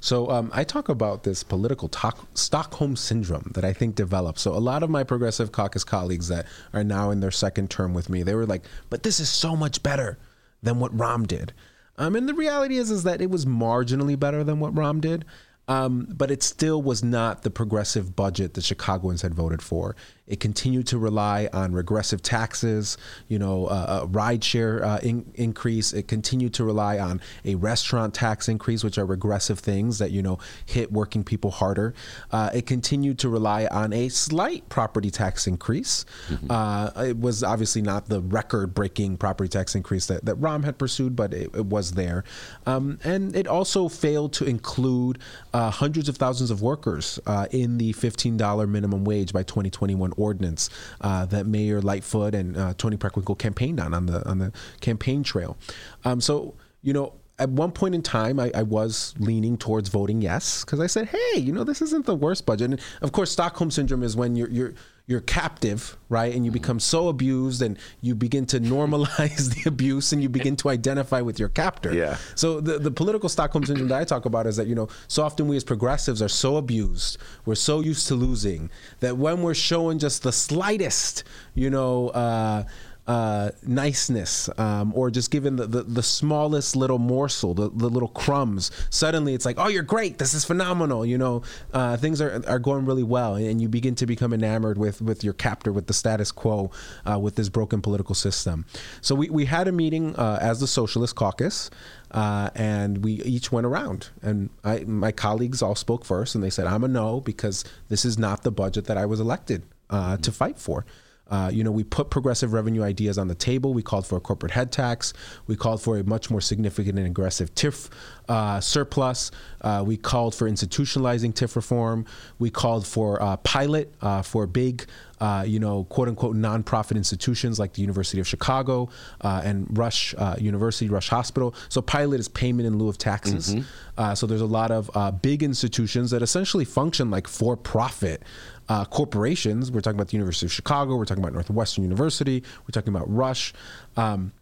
So um, I talk about this political to- Stockholm syndrome that I think developed. So a lot of my progressive caucus colleagues that are now in their second term with me, they were like, "But this is so much better than what Rahm did." Um, and the reality is, is that it was marginally better than what Rahm did. Um, but it still was not the progressive budget that Chicagoans had voted for. It continued to rely on regressive taxes, you know, uh, a rideshare uh, in- increase. It continued to rely on a restaurant tax increase, which are regressive things that you know hit working people harder. Uh, it continued to rely on a slight property tax increase. Mm-hmm. it was obviously not the record-breaking property tax increase that that Rahm had pursued, but it, it was there. Um, and it also failed to include uh, hundreds of thousands of workers uh, in the $15 minimum wage by 2021 ordinance uh, that Mayor Lightfoot and uh, Toni Preckwinkle campaigned on on the on the campaign trail. Um, so you know at one point in time, I, I was leaning towards voting yes because I said, "Hey, you know, this isn't the worst budget." And of course, Stockholm syndrome is when you're you're you're captive, right? And you become so abused, and you begin to normalize the abuse, and you begin to identify with your captor. Yeah. So the the political Stockholm syndrome that I talk about is that you know so often we as progressives are so abused, we're so used to losing that when we're showing just the slightest, you know. Uh, uh, niceness um, or just given the, the, the, smallest little morsel, the, the little crumbs, suddenly it's like, oh, you're great. This is phenomenal. You know, uh, things are, are going really well. And you begin to become enamored with, with your captor, with the status quo, uh, with this broken political system. So we, we had a meeting uh, as the Socialist Caucus. Uh, and we each went around, and I, my colleagues all spoke first, and they said, "I'm a no because this is not the budget that I was elected uh, to fight for." Uh, you know, we put progressive revenue ideas on the table. We called for a corporate head tax. We called for a much more significant and aggressive TIF uh, surplus. Uh, we called for institutionalizing TIF reform. We called for a pilot uh, for big, uh, you know, quote unquote nonprofit institutions like the University of Chicago uh, and Rush University, Rush Hospital. So pilot is payment in lieu of taxes. Mm-hmm. so there's a lot of big institutions that essentially function like for-profit uh, corporations. We're talking about the University of Chicago. We're talking about Northwestern University. We're talking about Rush. Um,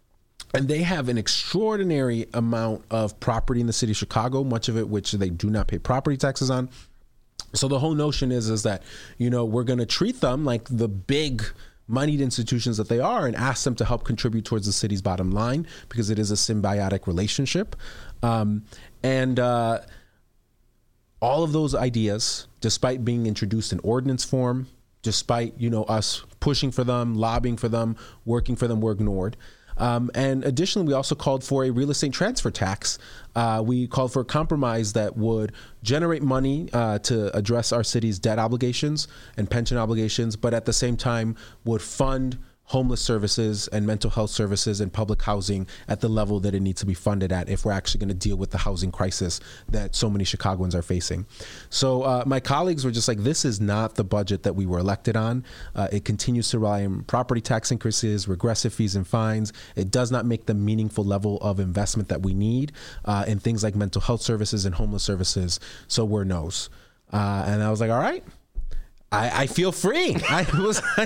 and they have an extraordinary amount of property in the city of Chicago, much of it which they do not pay property taxes on. So the whole notion is is that you know we're going to treat them like the big moneyed institutions that they are and ask them to help contribute towards the city's bottom line because it is a symbiotic relationship. Um, and uh, all of those ideas, despite being introduced in ordinance form, despite you know us pushing for them, lobbying for them, working for them, were ignored. Um, and additionally, we also called for a real estate transfer tax. Uh, we called for a compromise that would generate money uh, to address our city's debt obligations and pension obligations, but at the same time would fund homeless services and mental health services and public housing at the level that it needs to be funded at if we're actually going to deal with the housing crisis that so many Chicagoans are facing. So uh, my colleagues were just like, this is not the budget that we were elected on. Uh, it continues to rely on property tax increases, regressive fees and fines. It does not make the meaningful level of investment that we need uh, in things like mental health services and homeless services. So we're no's. Uh, and I was like, all right. I, I feel free. I was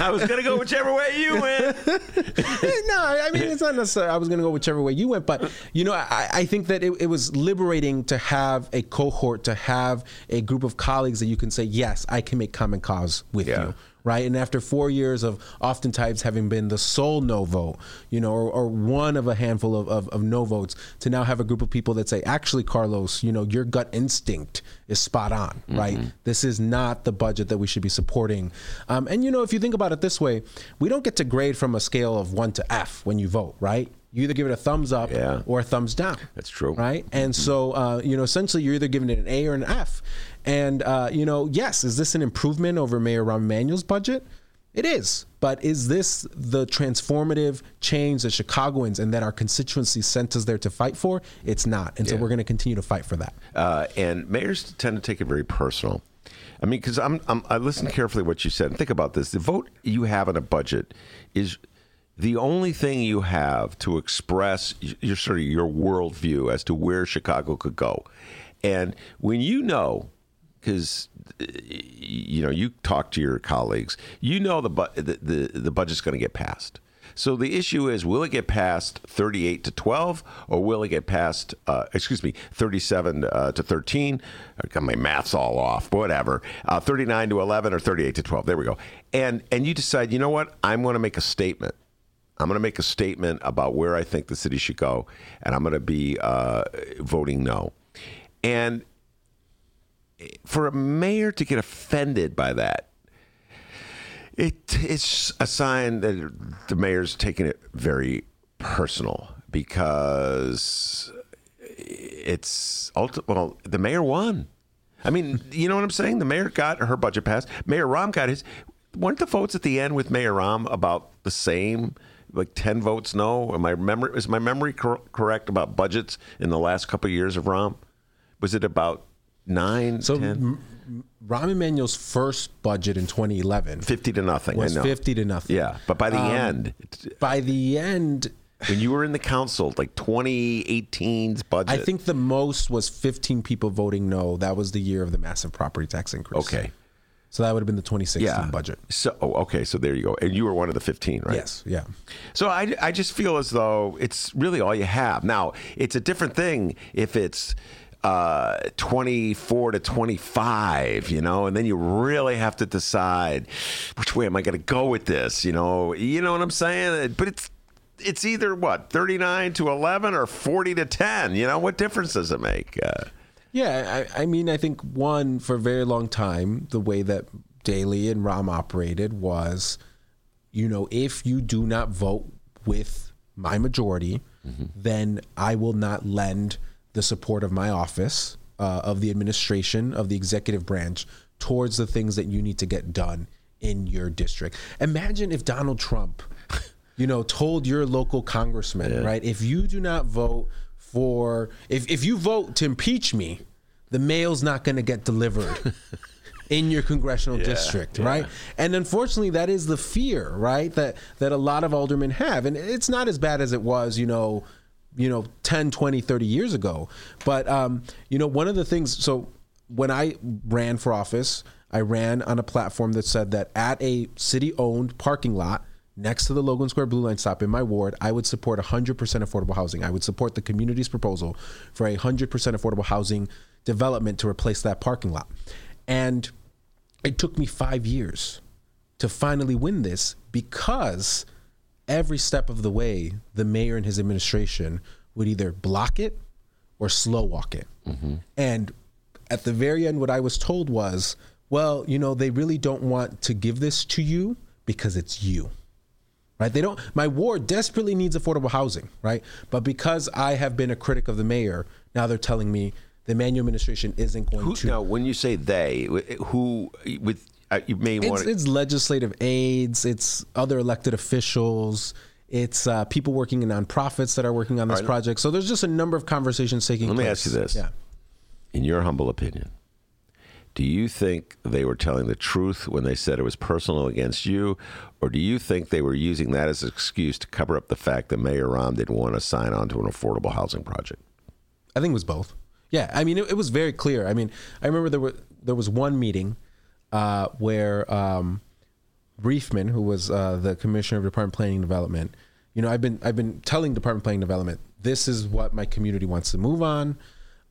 I was gonna go whichever way you went. no, I mean it's not necessarily I was gonna go whichever way you went, but you know I, I think that it, it, was liberating to have a cohort, to have a group of colleagues that you can say, yes, I can make common cause with yeah. you right? And after four years of oftentimes having been the sole no vote, you know, or, or one of a handful of, of, of, no votes, to now have a group of people that say, actually, Carlos, you know, your gut instinct is spot on, mm-hmm. right? This is not the budget that we should be supporting. Um, and, you know, if you think about it this way, we don't get to grade from a scale of one to F when you vote, right? you either give it a thumbs up yeah. or a thumbs down. That's true. Right. And so, uh, you know, essentially you're either giving it an A or an F. And, uh, you know, yes, is this an improvement over Mayor Rahm Emanuel's budget? It is. But is this the transformative change that Chicagoans and that our constituency sent us there to fight for? It's not. And yeah. so we're going to continue to fight for that. Uh, and mayors tend to take it very personal. I mean, because I'm, I'm, I listened carefully to what you said. And think about this: the vote you have on a budget is the only thing you have to express your sort of your worldview as to where Chicago could go. And when you know, because you know you talk to your colleagues, you know the bu- the the, the budget's going to get passed. So the issue is, will it get passed 38 to 12, or will it get past, uh, excuse me, 37 uh, to 13? I got My math's all off. Whatever. Uh, 39 to 11 or 38 to 12. There we go. And and you decide, you know what? I'm going to make a statement. I'm going to make a statement about where I think the city should go, and I'm going to be uh, voting no. And for a mayor to get offended by that it, it's a sign that the mayor's taking it very personal because it's well, the mayor won. I mean, you know what I'm saying? The mayor got her budget passed. Mayor Rahm got his. Weren't the votes at the end with Mayor Rahm about the same? Like ten votes no. Am I memory is my memory cor- correct about budgets in the last couple of years of Rahm? Was it about nine? So 10? M- Rahm Emanuel's first budget in 2011 50 to nothing. was I know. 50 to nothing. Yeah, but by the um, end, By the end, when you were in the council, like 2018's budget. I think the most was 15 people voting no. That was the year of the massive property tax increase. Okay. So that would have been the 2016 Yeah. budget. So oh, okay, so there you go, and you were one of the 15, right? Yes. Yeah. So I, I just feel as though it's really all you have. Now it's a different thing if it's uh, 24 to 25, you know, and then you really have to decide which way am I going to go with this, you know, you know what I'm saying? But it's it's either what 39 to 11 or 40 to 10. You know what difference does it make? Uh, Yeah, I, I mean, I think one for a very long time, the way that Daley and Rahm operated was, you know, if you do not vote with my majority, then I will not lend the support of my office, uh, of the administration, of the executive branch towards the things that you need to get done in your district. Imagine if Donald Trump, you know, told your local congressman, right, if you do not vote for, if, if you vote to impeach me, the mail's not going to get delivered. in your congressional district, right? And unfortunately, that is the fear, right? That that a lot of aldermen have, and it's not as bad as it was, you know, you know, 10, 20, 30 years ago. But um, you know, one of the things. So when I ran for office, I ran on a platform that said that at a city-owned parking lot next to the Logan Square Blue Line stop in my ward, I would support 100% affordable housing. I would support the community's proposal for a 100% affordable housing development to replace that parking lot. And it took me five years to finally win this because every step of the way, the mayor and his administration would either block it or slow walk it. Mm-hmm. And at the very end, what I was told was, well, you know, they really don't want to give this to you because it's you. Right? They don't my ward desperately needs affordable housing, right? But because I have been a critic of the mayor, now they're telling me the Manuel administration isn't going who, to now, when you say they, who with you may want it's, it's legislative aides, it's other elected officials, it's uh, people working in nonprofits that are working on this project. So there's just a number of conversations taking place. Let place. me ask you this. Yeah. in your humble opinion, do you think they were telling the truth when they said it was personal against you, or do you think they were using that as an excuse to cover up the fact that Mayor Rahm didn't want to sign on to an affordable housing project? I think it was both. Yeah, I mean, it, it was very clear. I mean, I remember there were there was one meeting uh, where um, Reifman, who was uh, the commissioner of Department Planning and Development, you know, I've been I've been telling Department Planning and Development this is what my community wants to move on.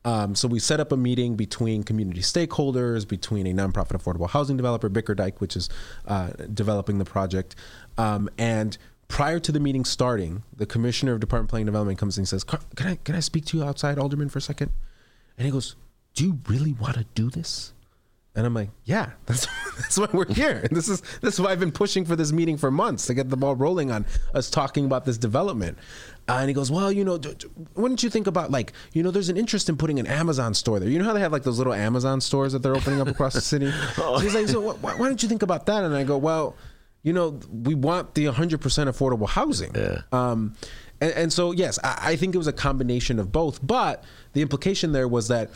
Um, so we set up a meeting between community stakeholders, between a nonprofit affordable housing developer, Bickerdike, which is uh, developing the project, um, and prior to the meeting starting, the commissioner of Department Planning and Development comes in and says, "Can I can I speak to you outside, Alderman, for a second? And he goes, "Do you really want to do this?" And I'm like, "Yeah, that's that's why we're here. And this is this is why I've been pushing for this meeting for months to get the ball rolling on us talking about this development." Uh, and he goes, "Well, you know, d- d- wouldn't you think about like, you know, there's an interest in putting an Amazon store there. You know how they have like those little Amazon stores that they're opening up across the city? So he's like, so wh- why, why don't you think about that?" And I go, "Well." You know, we want the 100% affordable housing. Yeah. Um, and, and so, yes, I, I think it was a combination of both. But the implication there was that,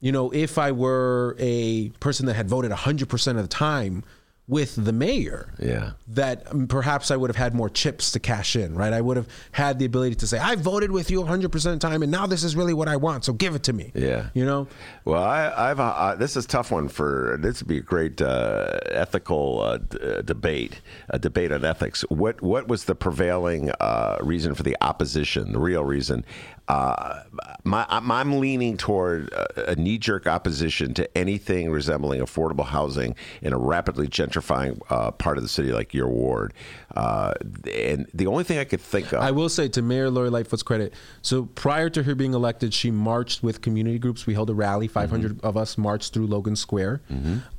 you know, if I were a person that had voted 100% of the time with the mayor, Yeah. that um, perhaps I would have had more chips to cash in, right? I would have had the ability to say, I voted with you 100% of the time, and now this is really what I want, so give it to me. Yeah. You know? Well, I, I've uh, this is a tough one for this would be a great uh, ethical uh, d- uh, debate, a debate on ethics. What what was the prevailing uh, reason for the opposition? The real reason. Uh, my, I'm leaning toward a, a knee-jerk opposition to anything resembling affordable housing in a rapidly gentrifying uh, part of the city like your ward. Uh, and the only thing I could think of, I will say to Mayor Lori Lightfoot's credit, so prior to her being elected, she marched with community groups. We held a rally, 500 of us marched through Logan Square.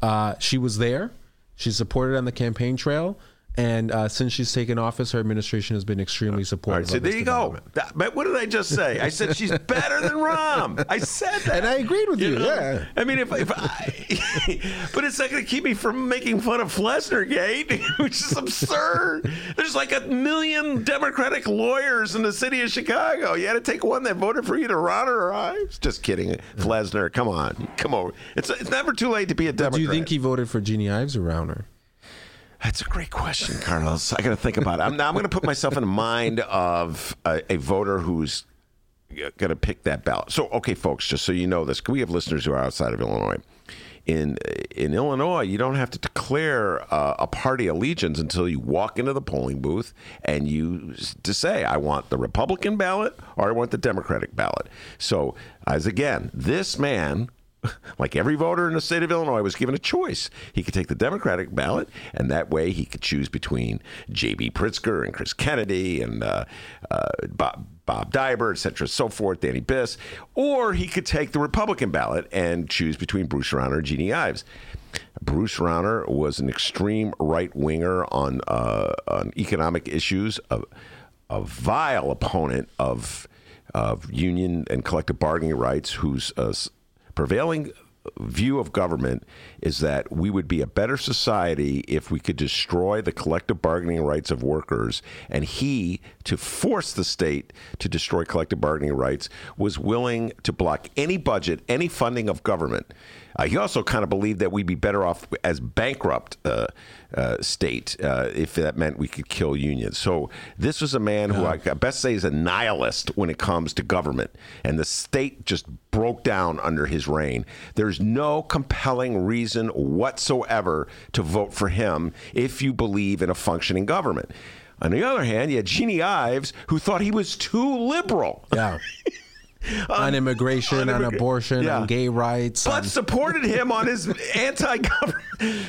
Uh, she was there. She supported on the campaign trail. And uh, since she's taken office, her administration has been extremely supportive. right, so there you go. That- but what did I just say? I said she's better than Rahm. I said that, And I agreed with you, know? yeah. I mean, if, if I, but it's not going to keep me from making fun of Flessner Gate, which is absurd. There's like a million Democratic lawyers in the city of Chicago. You had to take one that voted for you to run or Ives. Just kidding, Flessner. Come on, come over. It's it's never too late to be a Democrat. Do you think he voted for Jeanne Ives or Rauner? That's a great question, Carlos. I got to think about it. I'm, now I'm going to put myself in the mind of a, a voter who's going to pick that ballot. So, okay, folks, just so you know this, we have listeners who are outside of Illinois. In in Illinois, you don't have to declare uh, a party allegiance until you walk into the polling booth and you to say, I want the Republican ballot or I want the Democratic ballot. So, as again, this man like every voter in the state of Illinois was given a choice. He could take the Democratic ballot, and that way he could choose between J.B. Pritzker and Chris Kennedy and uh, uh, Bob, Bob Daiber, et cetera, so forth, Danny Biss, or he could take the Republican ballot and choose between Bruce Rauner and Jeanne Ives. Bruce Rauner was an extreme right winger on uh, on economic issues, a, a vile opponent of of union and collective bargaining rights, whose uh, prevailing view of government is that we would be a better society if we could destroy the collective bargaining rights of workers. And he, to force the state to destroy collective bargaining rights, was willing to block any budget, any funding of government. Uh, he also kind of believed that we'd be better off as bankrupt uh, uh, state uh, if that meant we could kill unions. So this was a man who I best say is a nihilist when it comes to government, and the state just broke down under his reign. There's no compelling reason whatsoever to vote for him if you believe in a functioning government. On the other hand, you had Jeanne Ives, who thought he was too liberal. Yeah. Um, on immigration, on, immig- abortion, yeah. on gay rights. but on- supported him on his anti-government.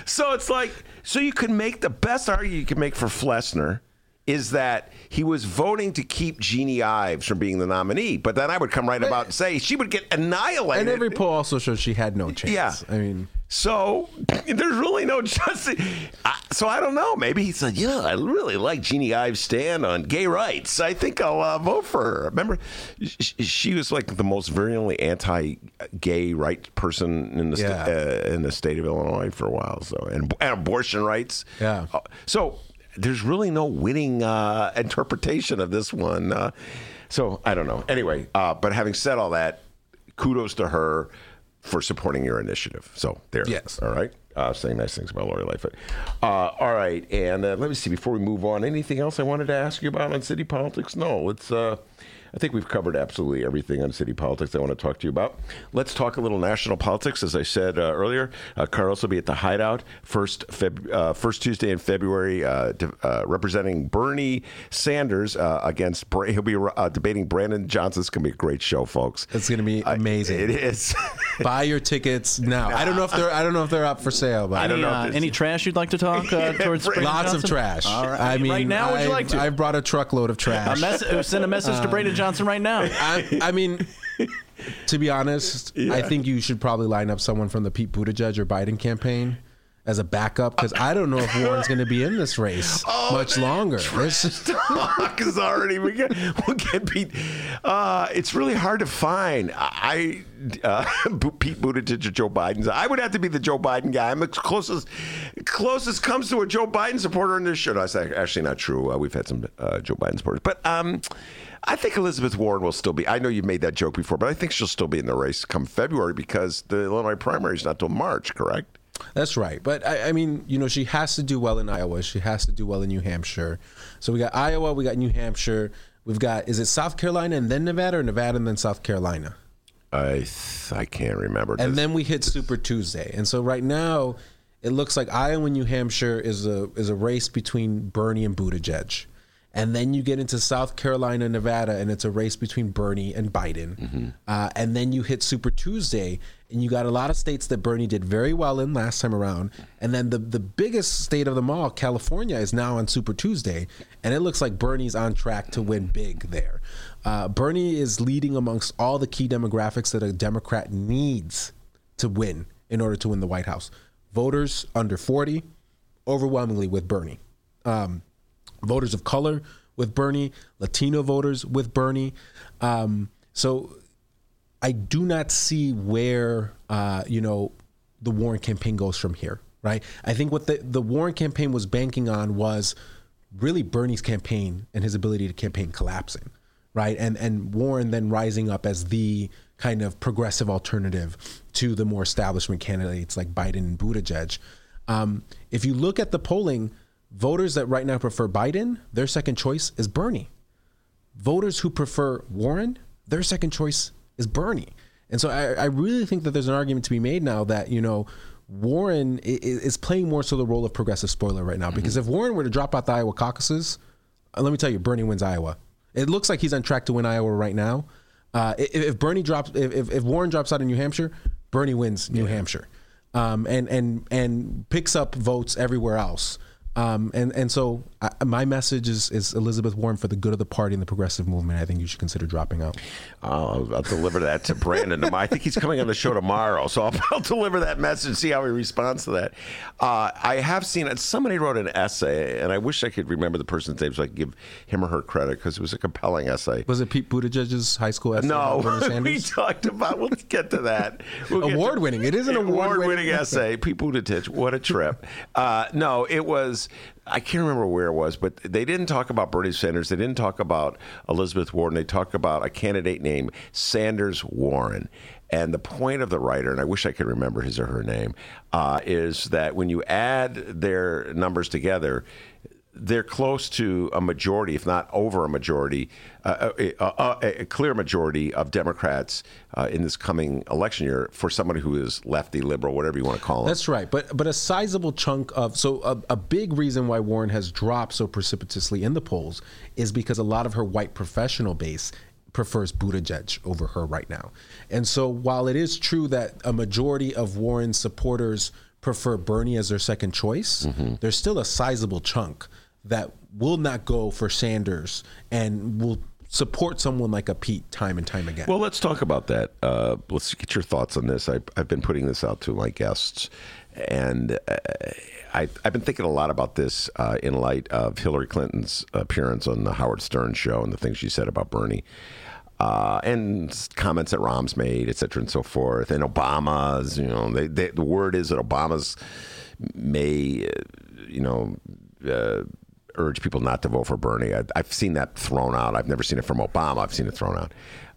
So it's like, so you could make the best argument you could make for Flessner is that he was voting to keep Jeanne Ives from being the nominee. But then I would come right about and say she would get annihilated. and every poll also showed she had no chance. Yeah. I mean, So there's really no justice. I- So I don't know. Maybe he said, "Yeah, I really like Jeanne Ives' stand on gay rights. I think I'll uh, vote for her." Remember, sh- she was like the most virulently anti-gay right person in the sta- Yeah. uh, in the state of Illinois for a while. So and, and abortion rights. Yeah. Uh, So there's really no winning uh, interpretation of this one. Uh, so I don't know. Anyway, uh, but having said all that, kudos to her for supporting your initiative. So there. Yes. All right. Uh, saying nice things about Lori Lightfoot. Uh, all right. And uh, let me see, before we move on, anything else I wanted to ask you about on city politics? No, it's. I think we've covered absolutely everything on city politics I want to talk to you about. Let's talk a little national politics. As I said uh, earlier, uh, Carlos will be at the Hideout first Feb- uh, first Tuesday in February, uh, de- uh, representing Bernie Sanders uh, against. Bra- he'll be uh, debating Brandon Johnson. It's going to be a great show, folks. It's gonna be I- amazing. it is. buy your tickets now. I don't know if they're I don't know if they're up for sale, but I don't know if uh, there's- any trash you'd like to talk uh, towards Brandon lots of trash. All right. I mean, right now, would you I've- like to? I've brought a truckload of A trash. mess- uh, send a message to Brandon Johnson right now. I, I mean, to be honest, I think you should probably line up someone from the Pete Buttigieg or Biden campaign as a backup because I don't know if Warren's going to be in this race Oh, much longer. There's- talk is already we get we'll get beat. Uh, it's really hard to find. I uh, Pete Buttigieg or Joe Biden's. I would have to be the Joe Biden guy. I'm the closest closest comes to a Joe Biden supporter in this show. No, that's actually not true. Uh, we've had some uh, Joe Biden supporters, but um, I think Elizabeth Warren will still be. I know you've made that joke before, but I think she'll still be in the race come February because the Illinois primary is not till March. Correct? That's right. But I, I, mean, you know, she has to do well in Iowa. She has to do well in New Hampshire. So we got Iowa, we got New Hampshire. We've got is it South Carolina and then Nevada or Nevada and then South Carolina? I I can't remember. And then we hit Super Tuesday. And so right now it looks like Iowa and New Hampshire is a is a race between Bernie and Buttigieg. And then you get into South Carolina, Nevada, and it's a race between Bernie and Biden. Mm-hmm. Uh, and then you hit Super Tuesday, and you got a lot of states that Bernie did very well in last time around. And then the the biggest state of them all, California, is now on Super Tuesday, and it looks like Bernie's on track to win big there. Uh, Bernie is leading amongst all the key demographics that a Democrat needs to win in order to win the White House. Voters under 40, overwhelmingly with Bernie. Um, voters of color with Bernie, Latino voters with Bernie. Um, so I do not see where uh, you know the Warren campaign goes from here. Right? I think what the the Warren campaign was banking on was really Bernie's campaign and his ability to campaign collapsing. Right? And and Warren then rising up as the kind of progressive alternative to the more establishment candidates like Biden and Buttigieg. Um, if you look at the polling, Voters that right now prefer Biden, their second choice is Bernie. Voters who prefer Warren, their second choice is Bernie. And so I, I really think that there's an argument to be made now that, you know, Warren is playing more so the role of progressive spoiler right now. Because mm-hmm. if Warren were to drop out the Iowa caucuses, uh, let me tell you, Bernie wins Iowa. It looks like he's on track to win Iowa right now. Uh, if, if, Bernie drops, if, if Warren drops out in New Hampshire, Bernie wins New yeah. Hampshire, um, and and and picks up votes everywhere else. Um, and and so I, my message is is Elizabeth Warren for the good of the party and the progressive movement. I think you should consider dropping out. I'll, I'll deliver that to Brandon. I think he's coming on the show tomorrow, so I'll, I'll deliver that message. See how he responds to that. Uh, I have seen it. Somebody wrote an essay, and I wish I could remember the person's name so I could give him or her credit because it was a compelling essay. Was it Pete Buttigieg's high school essay? No, we talked about. We'll get to that. We'll award winning. It is an award winning essay. Pete Buttigieg. What a trip. Uh, no, it was. I can't remember where it was, but they didn't talk about Bernie Sanders. They didn't talk about Elizabeth Warren. They talked about a candidate named Sanders Warren. And the point of the writer, and I wish I could remember his or her name, uh, is that when you add their numbers together, they're close to a majority, if not over a majority, uh, a, a, a, clear majority of Democrats uh, in this coming election year for somebody who is lefty, liberal, whatever you want to call them. That's right, but but a sizable chunk of so a, a big reason why Warren has dropped so precipitously in the polls is because a lot of her white professional base prefers Buttigieg over her right now, and so while it is true that a majority of Warren's supporters prefer Bernie as their second choice, mm-hmm. there's still a sizable chunk that will not go for Sanders and will support someone like a Pete time and time again. Well, let's talk about that. Uh, let's get your thoughts on this. I, have been putting this out to my guests, and uh, I, have been thinking a lot about this uh, in light of Hillary Clinton's appearance on the Howard Stern show and the things she said about Bernie. Uh, and comments that Rahm's made, et cetera, and so forth, and Obama's. You know, they, they, the word is that Obama's may, uh, you know, urge people not to vote for Bernie. I, have seen that thrown out. I've never seen it from Obama. I've seen it thrown out.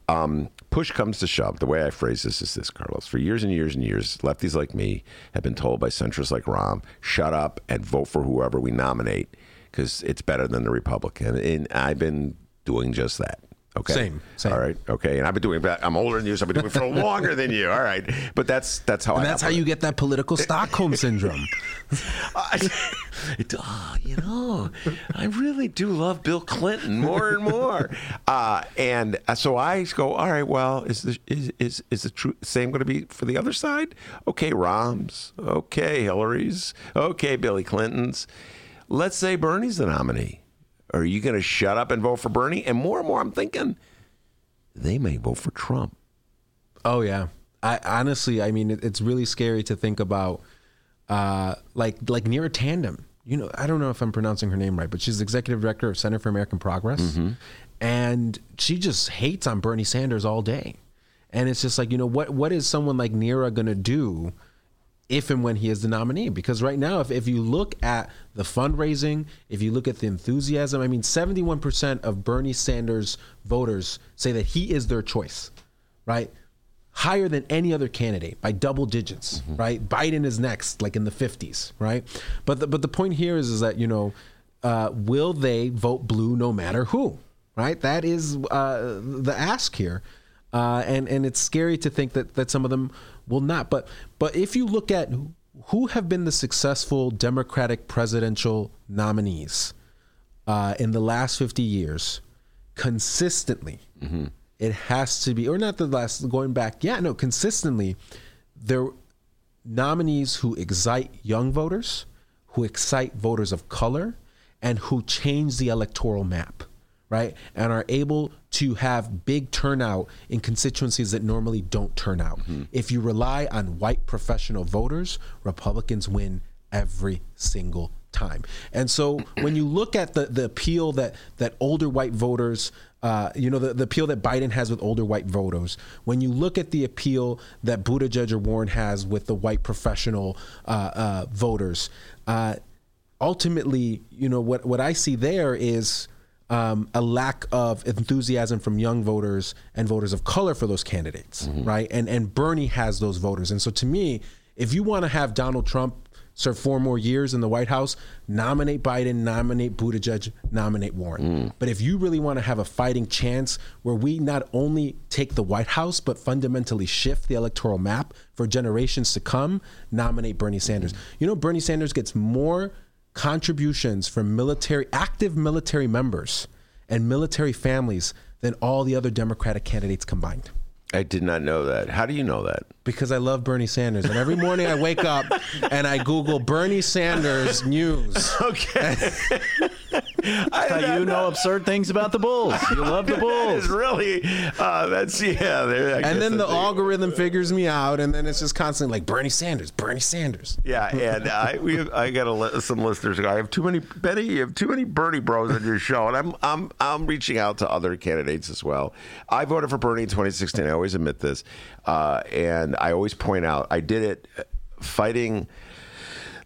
Um, push comes to shove. The way I phrase this is this, Carlos. For years and years and years, lefties like me have been told by centrists like Rahm, shut up and vote for whoever we nominate because it's better than the Republican. And I've been doing just that. Okay. Same, same. All right. Okay. And I've been doing that. I'm older than you, so I've been doing it for longer than you. All right. But that's that's how. And I that's how you get that political Stockholm syndrome. I, it, oh, you know, I really do love Bill Clinton more and more. Uh, and uh, so I go, all right. Well, is the is is, is the true same going to be for the other side? Okay, Rahm's. Okay, Hillary's. Okay, Billy Clinton's. Let's say Bernie's the nominee. Are you going to shut up and vote for Bernie? And more and more, I'm thinking they may vote for Trump. Oh yeah. I honestly, I mean, it's really scary to think about, uh, like like Neera Tanden. You know, I don't know if I'm pronouncing her name right, but she's executive director of Center for American Progress, mm-hmm. and she just hates on Bernie Sanders all day. And it's just like, you know, what what is someone like Neera going to do? If and when he is the nominee. Because right now, if, if you look at the fundraising, if you look at the enthusiasm, I mean, 71% of Bernie Sanders voters say that he is their choice, right? higher than any other candidate by double digits, mm-hmm. right? Biden is next, like in the 50s, right? But the, but the point here is, is that, you know, uh, will they vote blue no matter who, right? That is uh, the ask here. Uh, and, and it's scary to think that, that some of them will not. But, but if you look at who have been the successful Democratic presidential nominees uh, in the last 50 years, consistently, mm-hmm it has to be, or not the last, going back, yeah, no, consistently, there nominees who excite young voters, who excite voters of color, and who change the electoral map, right? And are able to have big turnout in constituencies that normally don't turn out. Mm-hmm. If you rely on white professional voters, Republicans win every single time. And so when you look at the the appeal that that older white voters uh, you know, the, the appeal that Biden has with older white voters, when you look at the appeal that Buttigieg or Warren has with the white professional uh, uh, voters, uh, ultimately, you know, what, what I see there is um, a lack of enthusiasm from young voters and voters of color for those candidates, mm-hmm. right? And, and Bernie has those voters. And so to me, if you want to have Donald Trump serve four more years in the White House, nominate Biden, nominate Buttigieg, nominate Warren. Mm. But if you really want to have a fighting chance where we not only take the White House, but fundamentally shift the electoral map for generations to come, nominate Bernie Sanders. Mm. You know, Bernie Sanders gets more contributions from military, active military members and military families than all the other Democratic candidates combined. I did not know that. How do you know that? Because I love Bernie Sanders. And every morning I wake up and I Google Bernie Sanders news. Okay. how you know absurd things about the Bulls. You love the Bulls. really, uh, that's, yeah. and then the algorithm figures me out, and then it's just constantly like Bernie Sanders, Bernie Sanders. Yeah, and I we have, I got a, some listeners. I have too many, Benny, you have too many Bernie bros on your show. And I'm, I'm, I'm reaching out to other candidates as well. I voted for Bernie in 2016. I always admit this. Uh, and I always point out, I did it fighting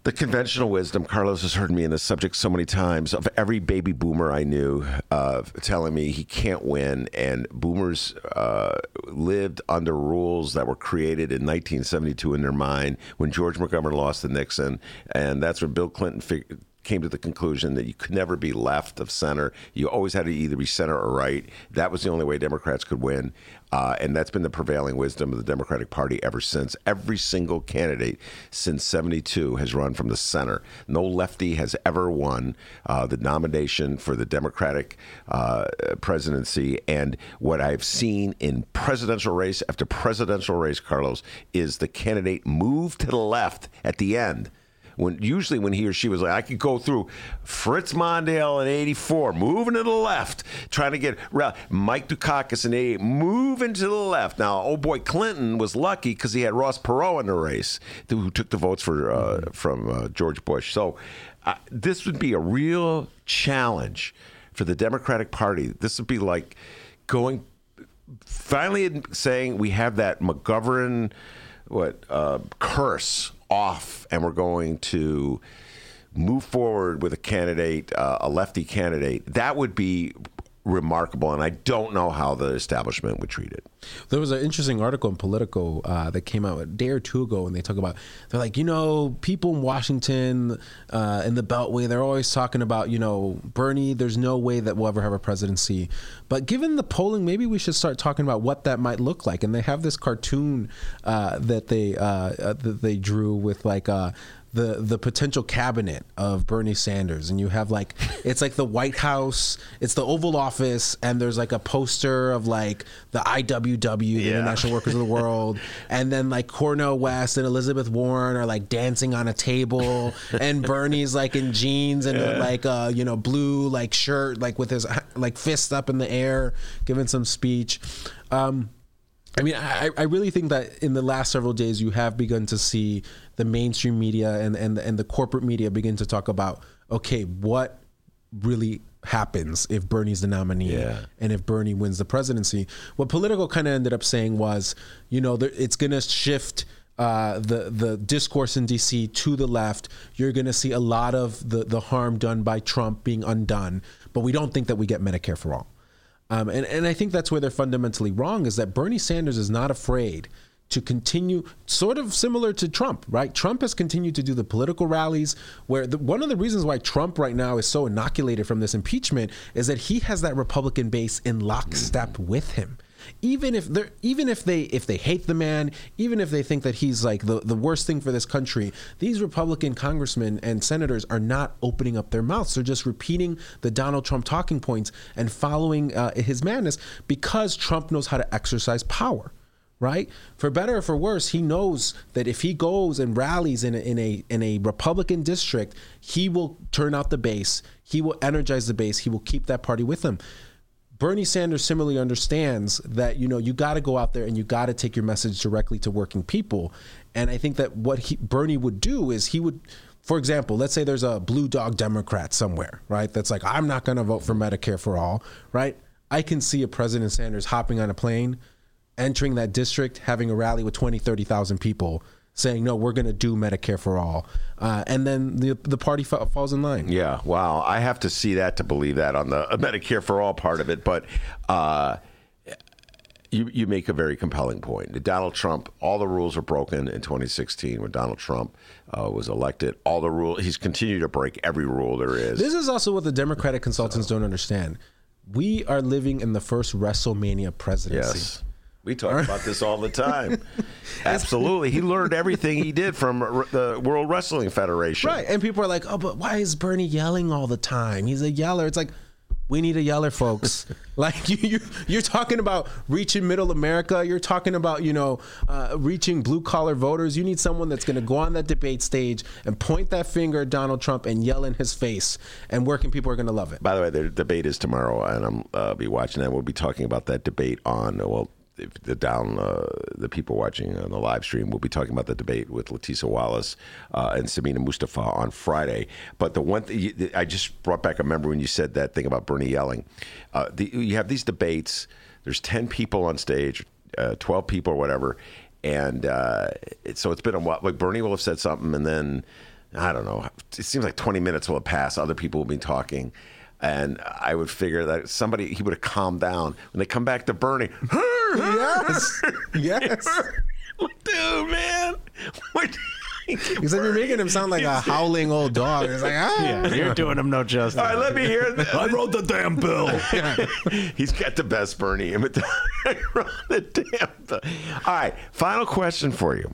the conventional wisdom, Carlos has heard me in this subject so many times, of every baby boomer I knew uh, telling me he can't win. And boomers uh, lived under rules that were created in 1972 in their mind when George Montgomery lost to Nixon. And that's when Bill Clinton figured came to the conclusion that you could never be left of center. You always had to either be center or right. That was the only way Democrats could win. Uh, and that's been the prevailing wisdom of the Democratic Party ever since. Every single candidate since 72 has run from the center. No lefty has ever won uh, the nomination for the Democratic uh, presidency. And what I've seen in presidential race after presidential race, Carlos, is the candidate move to the left at the end when usually when he or she was like, I could go through Fritz Mondale in '84, moving to the left, trying to get Mike Dukakis in '88, moving to the left. Now, oh boy, Clinton was lucky because he had Ross Perot in the race, who took the votes for uh, from uh, George Bush. So uh, this would be a real challenge for the Democratic Party. This would be like going finally saying we have that McGovern what uh, curse off and we're going to move forward with a candidate, uh, a lefty candidate, that would be remarkable, and I don't know how the establishment would treat it. There was an interesting article in Politico uh, that came out a day or two ago, and they talk about they're like, you know, people in Washington uh, in the Beltway, they're always talking about, you know, Bernie. There's no way that we'll ever have a presidency, but given the polling, maybe we should start talking about what that might look like. And they have this cartoon uh, that they uh, uh, that they drew with like uh, the the potential cabinet of Bernie Sanders, and you have like it's like the White House, it's the Oval Office, and there's like a poster of like the IWW, the yeah. International Workers of the World, and then like Cornel West and Elizabeth Warren are like dancing on a table, and Bernie's like in jeans and yeah. like a you know blue like shirt, like with his like fist up in the air, giving some speech. Um, I mean, I, I really think that in the last several days, you have begun to see the mainstream media and, and, and the corporate media begin to talk about, okay, what really happens if Bernie's the nominee yeah. and if Bernie wins the presidency. What Politico kind of ended up saying was, you know, it's going to shift uh, the the discourse in DC to the left. You're going to see a lot of the the harm done by Trump being undone, but we don't think that we get Medicare for all. Um, and, and I think that's where they're fundamentally wrong is that Bernie Sanders is not afraid to continue, sort of similar to Trump, right? Trump has continued to do the political rallies where the, one of the reasons why Trump right now is so inoculated from this impeachment is that he has that Republican base in lockstep with him even if they're even if they if they hate the man even if they think that he's like the, the worst thing for this country these republican congressmen and senators are not opening up their mouths they're just repeating the donald trump talking points and following uh, his madness because trump knows how to exercise power right? For better or for worse, he knows that if he goes and rallies in a, in a in a Republican district, he will turn out the base. He will energize the base. He will keep that party with him. Bernie Sanders similarly understands that you know you got to go out there and you got to take your message directly to working people. And I think that what he, Bernie would do is he would for example, let's say there's a blue dog Democrat somewhere, right? That's like, I'm not going to vote for Medicare for all, right? I can see a President Sanders hopping on a plane, entering that district, having a rally with 20, 30,000 people, saying, no, we're going to do Medicare for all. Uh, and then the, the party fa- falls in line. Yeah, wow. I have to see that to believe that on the Medicare for all part of it. But uh, you, you make a very compelling point. Donald Trump, all the rules were broken in 2016 when Donald Trump uh, was elected. All the rules, he's continued to break every rule there is. This is also what the Democratic consultants so. don't understand. We are living in the first WrestleMania presidency. Yes. We talk about this all the time. Absolutely. He learned everything he did from the World Wrestling Federation. Right. And people are like, oh, but why is Bernie yelling all the time? He's a yeller. It's like, we need a yeller, folks. like you, you, are talking about reaching middle America. You're talking about you know uh, reaching blue collar voters. You need someone that's going to go on that debate stage and point that finger at Donald Trump and yell in his face. And working people are going to love it. By the way, the debate is tomorrow, and I'm uh, be watching that. We'll be talking about that debate on well the down uh, the people watching on the live stream will be talking about the debate with Leticia Wallace uh, and Samina Mustafa on Friday. But the one thing I just brought back a memory when you said that thing about Bernie yelling. Uh, the, you have these debates. There's ten people on stage, uh, twelve people or whatever, and uh, it, so it's been a while. Like Bernie will have said something, and then I don't know. It seems like 20 minutes will have passed. Other people will be talking and I would figure that somebody he would have calmed down when they come back to Bernie. yes, yes, dude, man. What? He said you're making him sound like a howling old dog. He's like, ah. Yeah, you're doing him no justice. All right, let me hear. This. I wrote the damn bill. He's got the best Bernie imitation. I wrote the damn bill. All right, final question for you.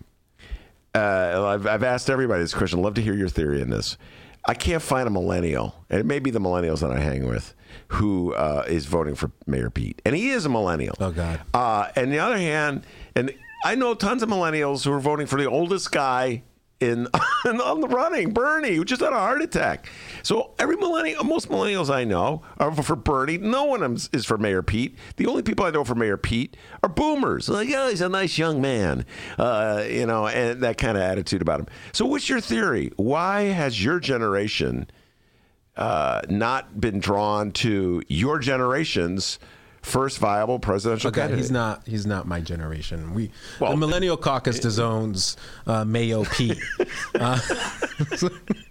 Uh, I've, I've asked everybody this question. I'd love to hear your theory in this. I can't find a millennial, and it may be the millennials that I hang with, who uh, is voting for Mayor Pete, and he is a millennial. Oh God! Uh, and the other hand, and I know tons of millennials who are voting for the oldest guy in, on the running, Bernie, who just had a heart attack. So every millennial, most millennials I know are for Bernie. No one is for Mayor Pete. The only people I know for Mayor Pete are boomers. Like, oh, he's a nice young man, uh, you know, and that kind of attitude about him. So, what's your theory? Why has your generation uh, not been drawn to your generation's? First viable presidential okay, candidate. He's not. He's not my generation. We well, the Millennial Caucus disowns uh, Mayo Pete. uh,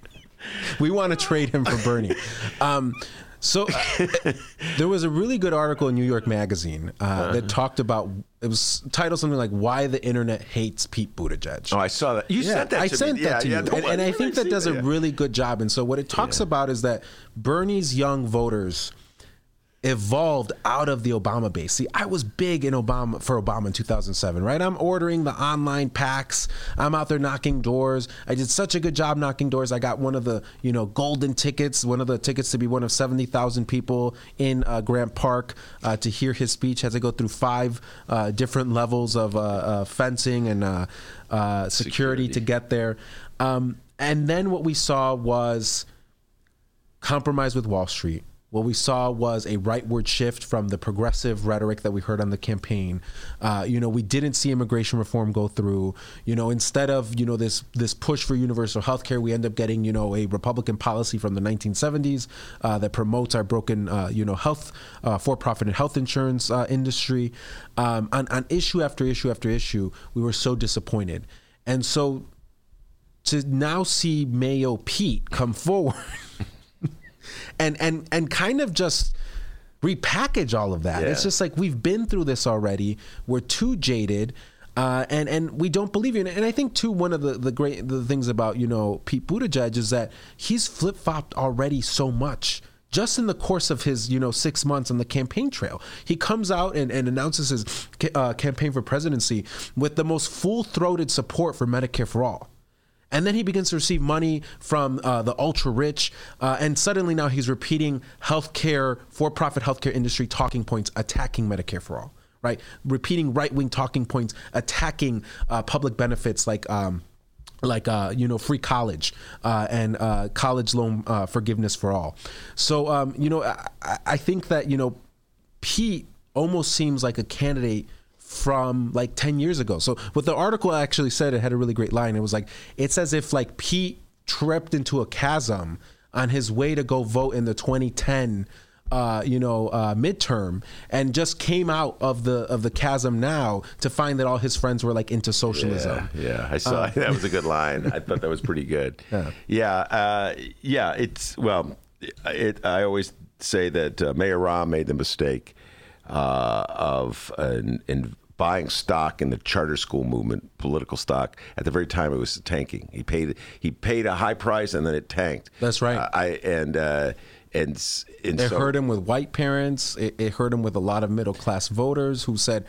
we want to trade him for Bernie. Um, so uh, there was a really good article in New York Magazine uh, uh-huh. that talked about. It was titled something like "Why the Internet Hates Pete Buttigieg." Oh, I saw that. You yeah, sent that. I to sent me. that yeah, to yeah, you, and, and I think that does that, a really good job. And so what it talks about is that Bernie's young voters evolved out of the Obama base. See, I was big in Obama for Obama in 2007, right? I'm ordering the online packs. I'm out there knocking doors. I did such a good job knocking doors. I got one of the, you know, golden tickets, one of the tickets to be one of 70,000 people in uh, Grant Park uh, to hear his speech. Had to go through five uh, different levels of uh, uh, fencing and uh, security, security, to get there. Um, and then what we saw was compromise with Wall Street what we saw was a rightward shift from the progressive rhetoric that we heard on the campaign. Uh, you know, we didn't see immigration reform go through. You know, instead of you know this this push for universal health care, we end up getting you know a Republican policy from the 1970s uh, that promotes our broken uh, you know health uh, for-profit and health insurance uh, industry. Um, on, on issue after issue after issue, we were so disappointed, and so to now see Mayo Pete come forward. And and and kind of just repackage all of that. Yeah. It's just like we've been through this already. We're too jaded. Uh, and and we don't believe you. And I think too one of the, the great the things about you know Pete Buttigieg is that he's flip flopped already so much just in the course of his you know six months on the campaign trail. He comes out and, and announces his uh, campaign for presidency with the most full throated support for Medicare for all. And then he begins to receive money from uh, the ultra rich, uh, and suddenly now he's repeating healthcare, for-profit healthcare industry talking points, attacking Medicare for all, right? Repeating right-wing talking points, attacking uh, public benefits like. Um, like uh, you know, free college uh, and uh, college loan uh, forgiveness for all. So um, you know, I, I think that you know, Pete almost seems like a candidate from like 10 years ago. So what the article actually said, it had a really great line. It was like, it's as if like Pete tripped into a chasm on his way to go vote in the 2010 uh, you know, uh, midterm, and just came out of the of the chasm now to find that all his friends were like into socialism. Yeah, yeah, I saw that was a good line. I thought that was pretty good. Yeah, yeah, uh, yeah it's well, it. I always say that uh, Mayor Rahm made the mistake uh, of in, in buying stock in the charter school movement, political stock, at the very time it was tanking. He paid he paid a high price and then it tanked. That's right. Uh, I and. Uh, and, and It so, hurt him with white parents. It, it hurt him with a lot of middle class voters who said,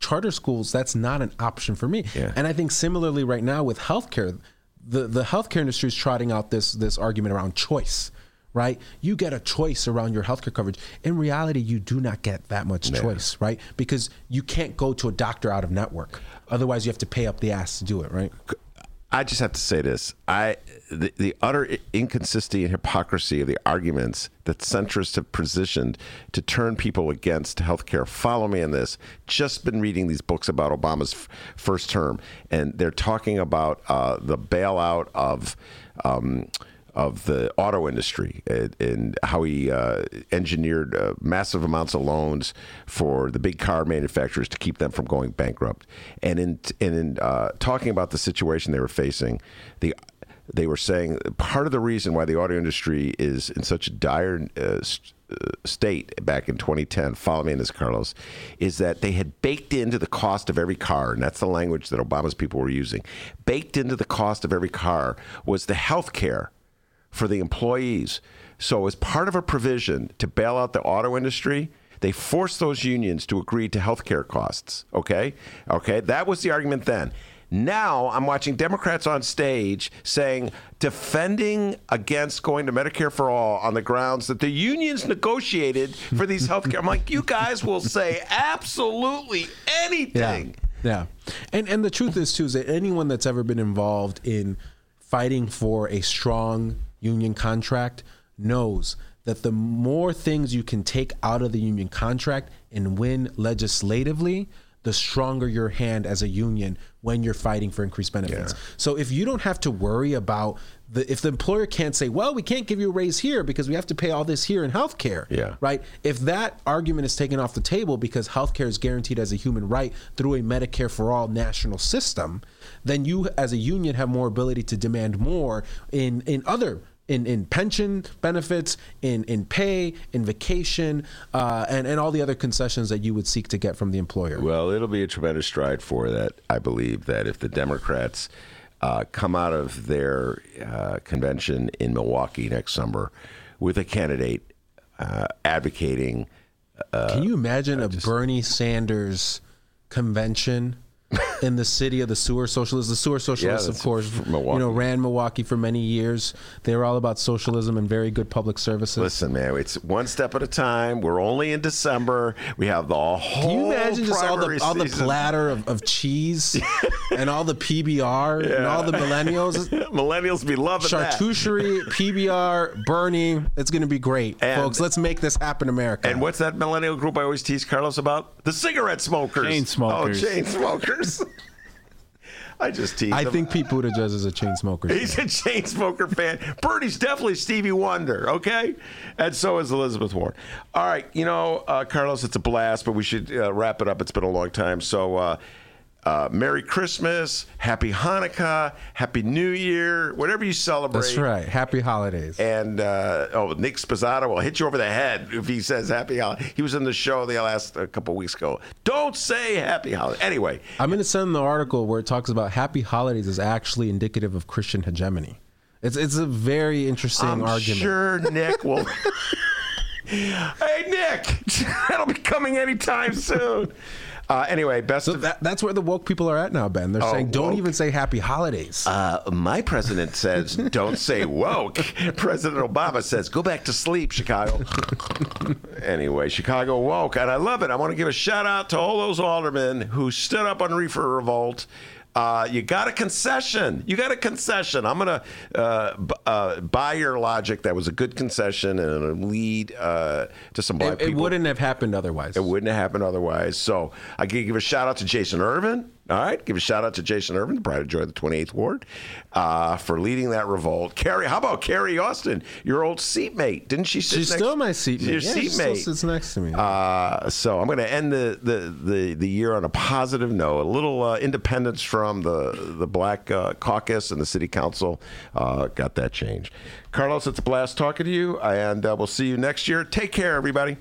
charter schools, that's not an option for me. Yeah. And I think similarly right now with healthcare, the, the healthcare industry is trotting out this this argument around choice. Right, you get a choice around your healthcare coverage. In reality, you do not get that much choice, right? Because you can't go to a doctor out of network. Otherwise, you have to pay up the ass to do it, right? I just have to say this: I the, the utter inconsistency and hypocrisy of the arguments that centrists have positioned to turn people against healthcare. Follow me on this. Just been reading these books about Obama's f- first term, and they're talking about uh, the bailout of. Um, of the auto industry and, and how he uh, engineered uh, massive amounts of loans for the big car manufacturers to keep them from going bankrupt. And in and in uh, talking about the situation they were facing, the they were saying part of the reason why the auto industry is in such a dire uh, st- uh, state back in 2010, follow me in this, Carlos, is that they had baked into the cost of every car, and that's the language that Obama's people were using. Baked into the cost of every car was the health care for the employees. So, as part of a provision to bail out the auto industry, they forced those unions to agree to health care costs. Okay? Okay? That was the argument then. Now I'm watching Democrats on stage saying, defending against going to Medicare for all on the grounds that the unions negotiated for these health care. I'm like, you guys will say absolutely anything. Yeah. And and the truth is too is that anyone that's ever been involved in fighting for a strong union contract knows that the more things you can take out of the union contract and win legislatively, the stronger your hand as a union when you're fighting for increased benefits. So if you don't have to worry about the if the employer can't say, well, we can't give you a raise here because we have to pay all this here in healthcare. Yeah. Right. If that argument is taken off the table because healthcare is guaranteed as a human right through a Medicare for all national system, then you as a union have more ability to demand more in in other in, in pension benefits, in, in pay, in vacation, uh, and, and all the other concessions that you would seek to get from the employer. Well, it'll be a tremendous stride for that. I believe that if the Democrats uh, come out of their uh, convention in Milwaukee next summer with a candidate uh, advocating, Can you imagine a Bernie Sanders convention in the city of the sewer socialists? The sewer socialists, of course, you know, ran Milwaukee for many years. They were all about socialism and very good public services. listen, man, it's one step at a time. We're only in December. We have the whole. Can you imagine just all primary the all the season. platter of, of cheese and all the PBR and all the millennials? Millennials be loving that. Charcuterie, PBR, Bernie. It's going to be great, And- folks. Let's make this happen, America. And what's that millennial group I always tease Carlos about? The cigarette smokers. Chain smokers. Oh, chain smokers. I just tease I him. think Pete Buttigieg is a chain smoker. He's a chain smoker fan. Bernie's definitely Stevie Wonder, okay? And so is Elizabeth Warren. All right, you know, uh, Carlos, it's a blast, but we should uh, wrap it up. It's been a long time. So, uh, uh, Merry Christmas, Happy Hanukkah, Happy New Year, whatever you celebrate. That's right. Happy holidays. And uh, oh, Nick Spazzato will hit you over the head if he says Happy Holiday. He was in the show the last a couple weeks ago. Don't say Happy Holiday. Anyway, I'm going to send the article where it talks about Happy Holidays is actually indicative of Christian hegemony. It's it's a very interesting I'm argument. sure Nick will. hey, Nick, that'll be coming anytime soon. Uh, anyway, best So of that, that's where the woke people are at now, Ben. They're Oh, saying don't woke. even say Happy Holidays. Uh, my president says, don't say woke. President Obama says, go back to sleep, Chicago. anyway, Chicago woke. And I love it. I want to give a shout out to all those aldermen who stood up on Reefer Revolt. Uh, you got a concession. You got a concession. I'm going to uh, b- uh, buy your logic. That was a good concession and it'll lead uh, to some black it, it wouldn't have happened otherwise. It wouldn't have happened otherwise. So I can give a shout out to Jason Ervin. All right, give a shout out to Jason Ervin, the Pride of Joy of the 28th Ward, uh, for leading that revolt. Carrie, how about Carrie Austin, your old seatmate? Didn't she sit She's next- still my seatmate. Your Yeah, she still seatmate sits next to me. Uh, so I'm going to end the, the, the, the year on a positive note. A little uh, independence from the the Black uh, Caucus and the City Council uh, got that changed. Carlos, it's a blast talking to you, and uh, we'll see you next year. Take care, everybody.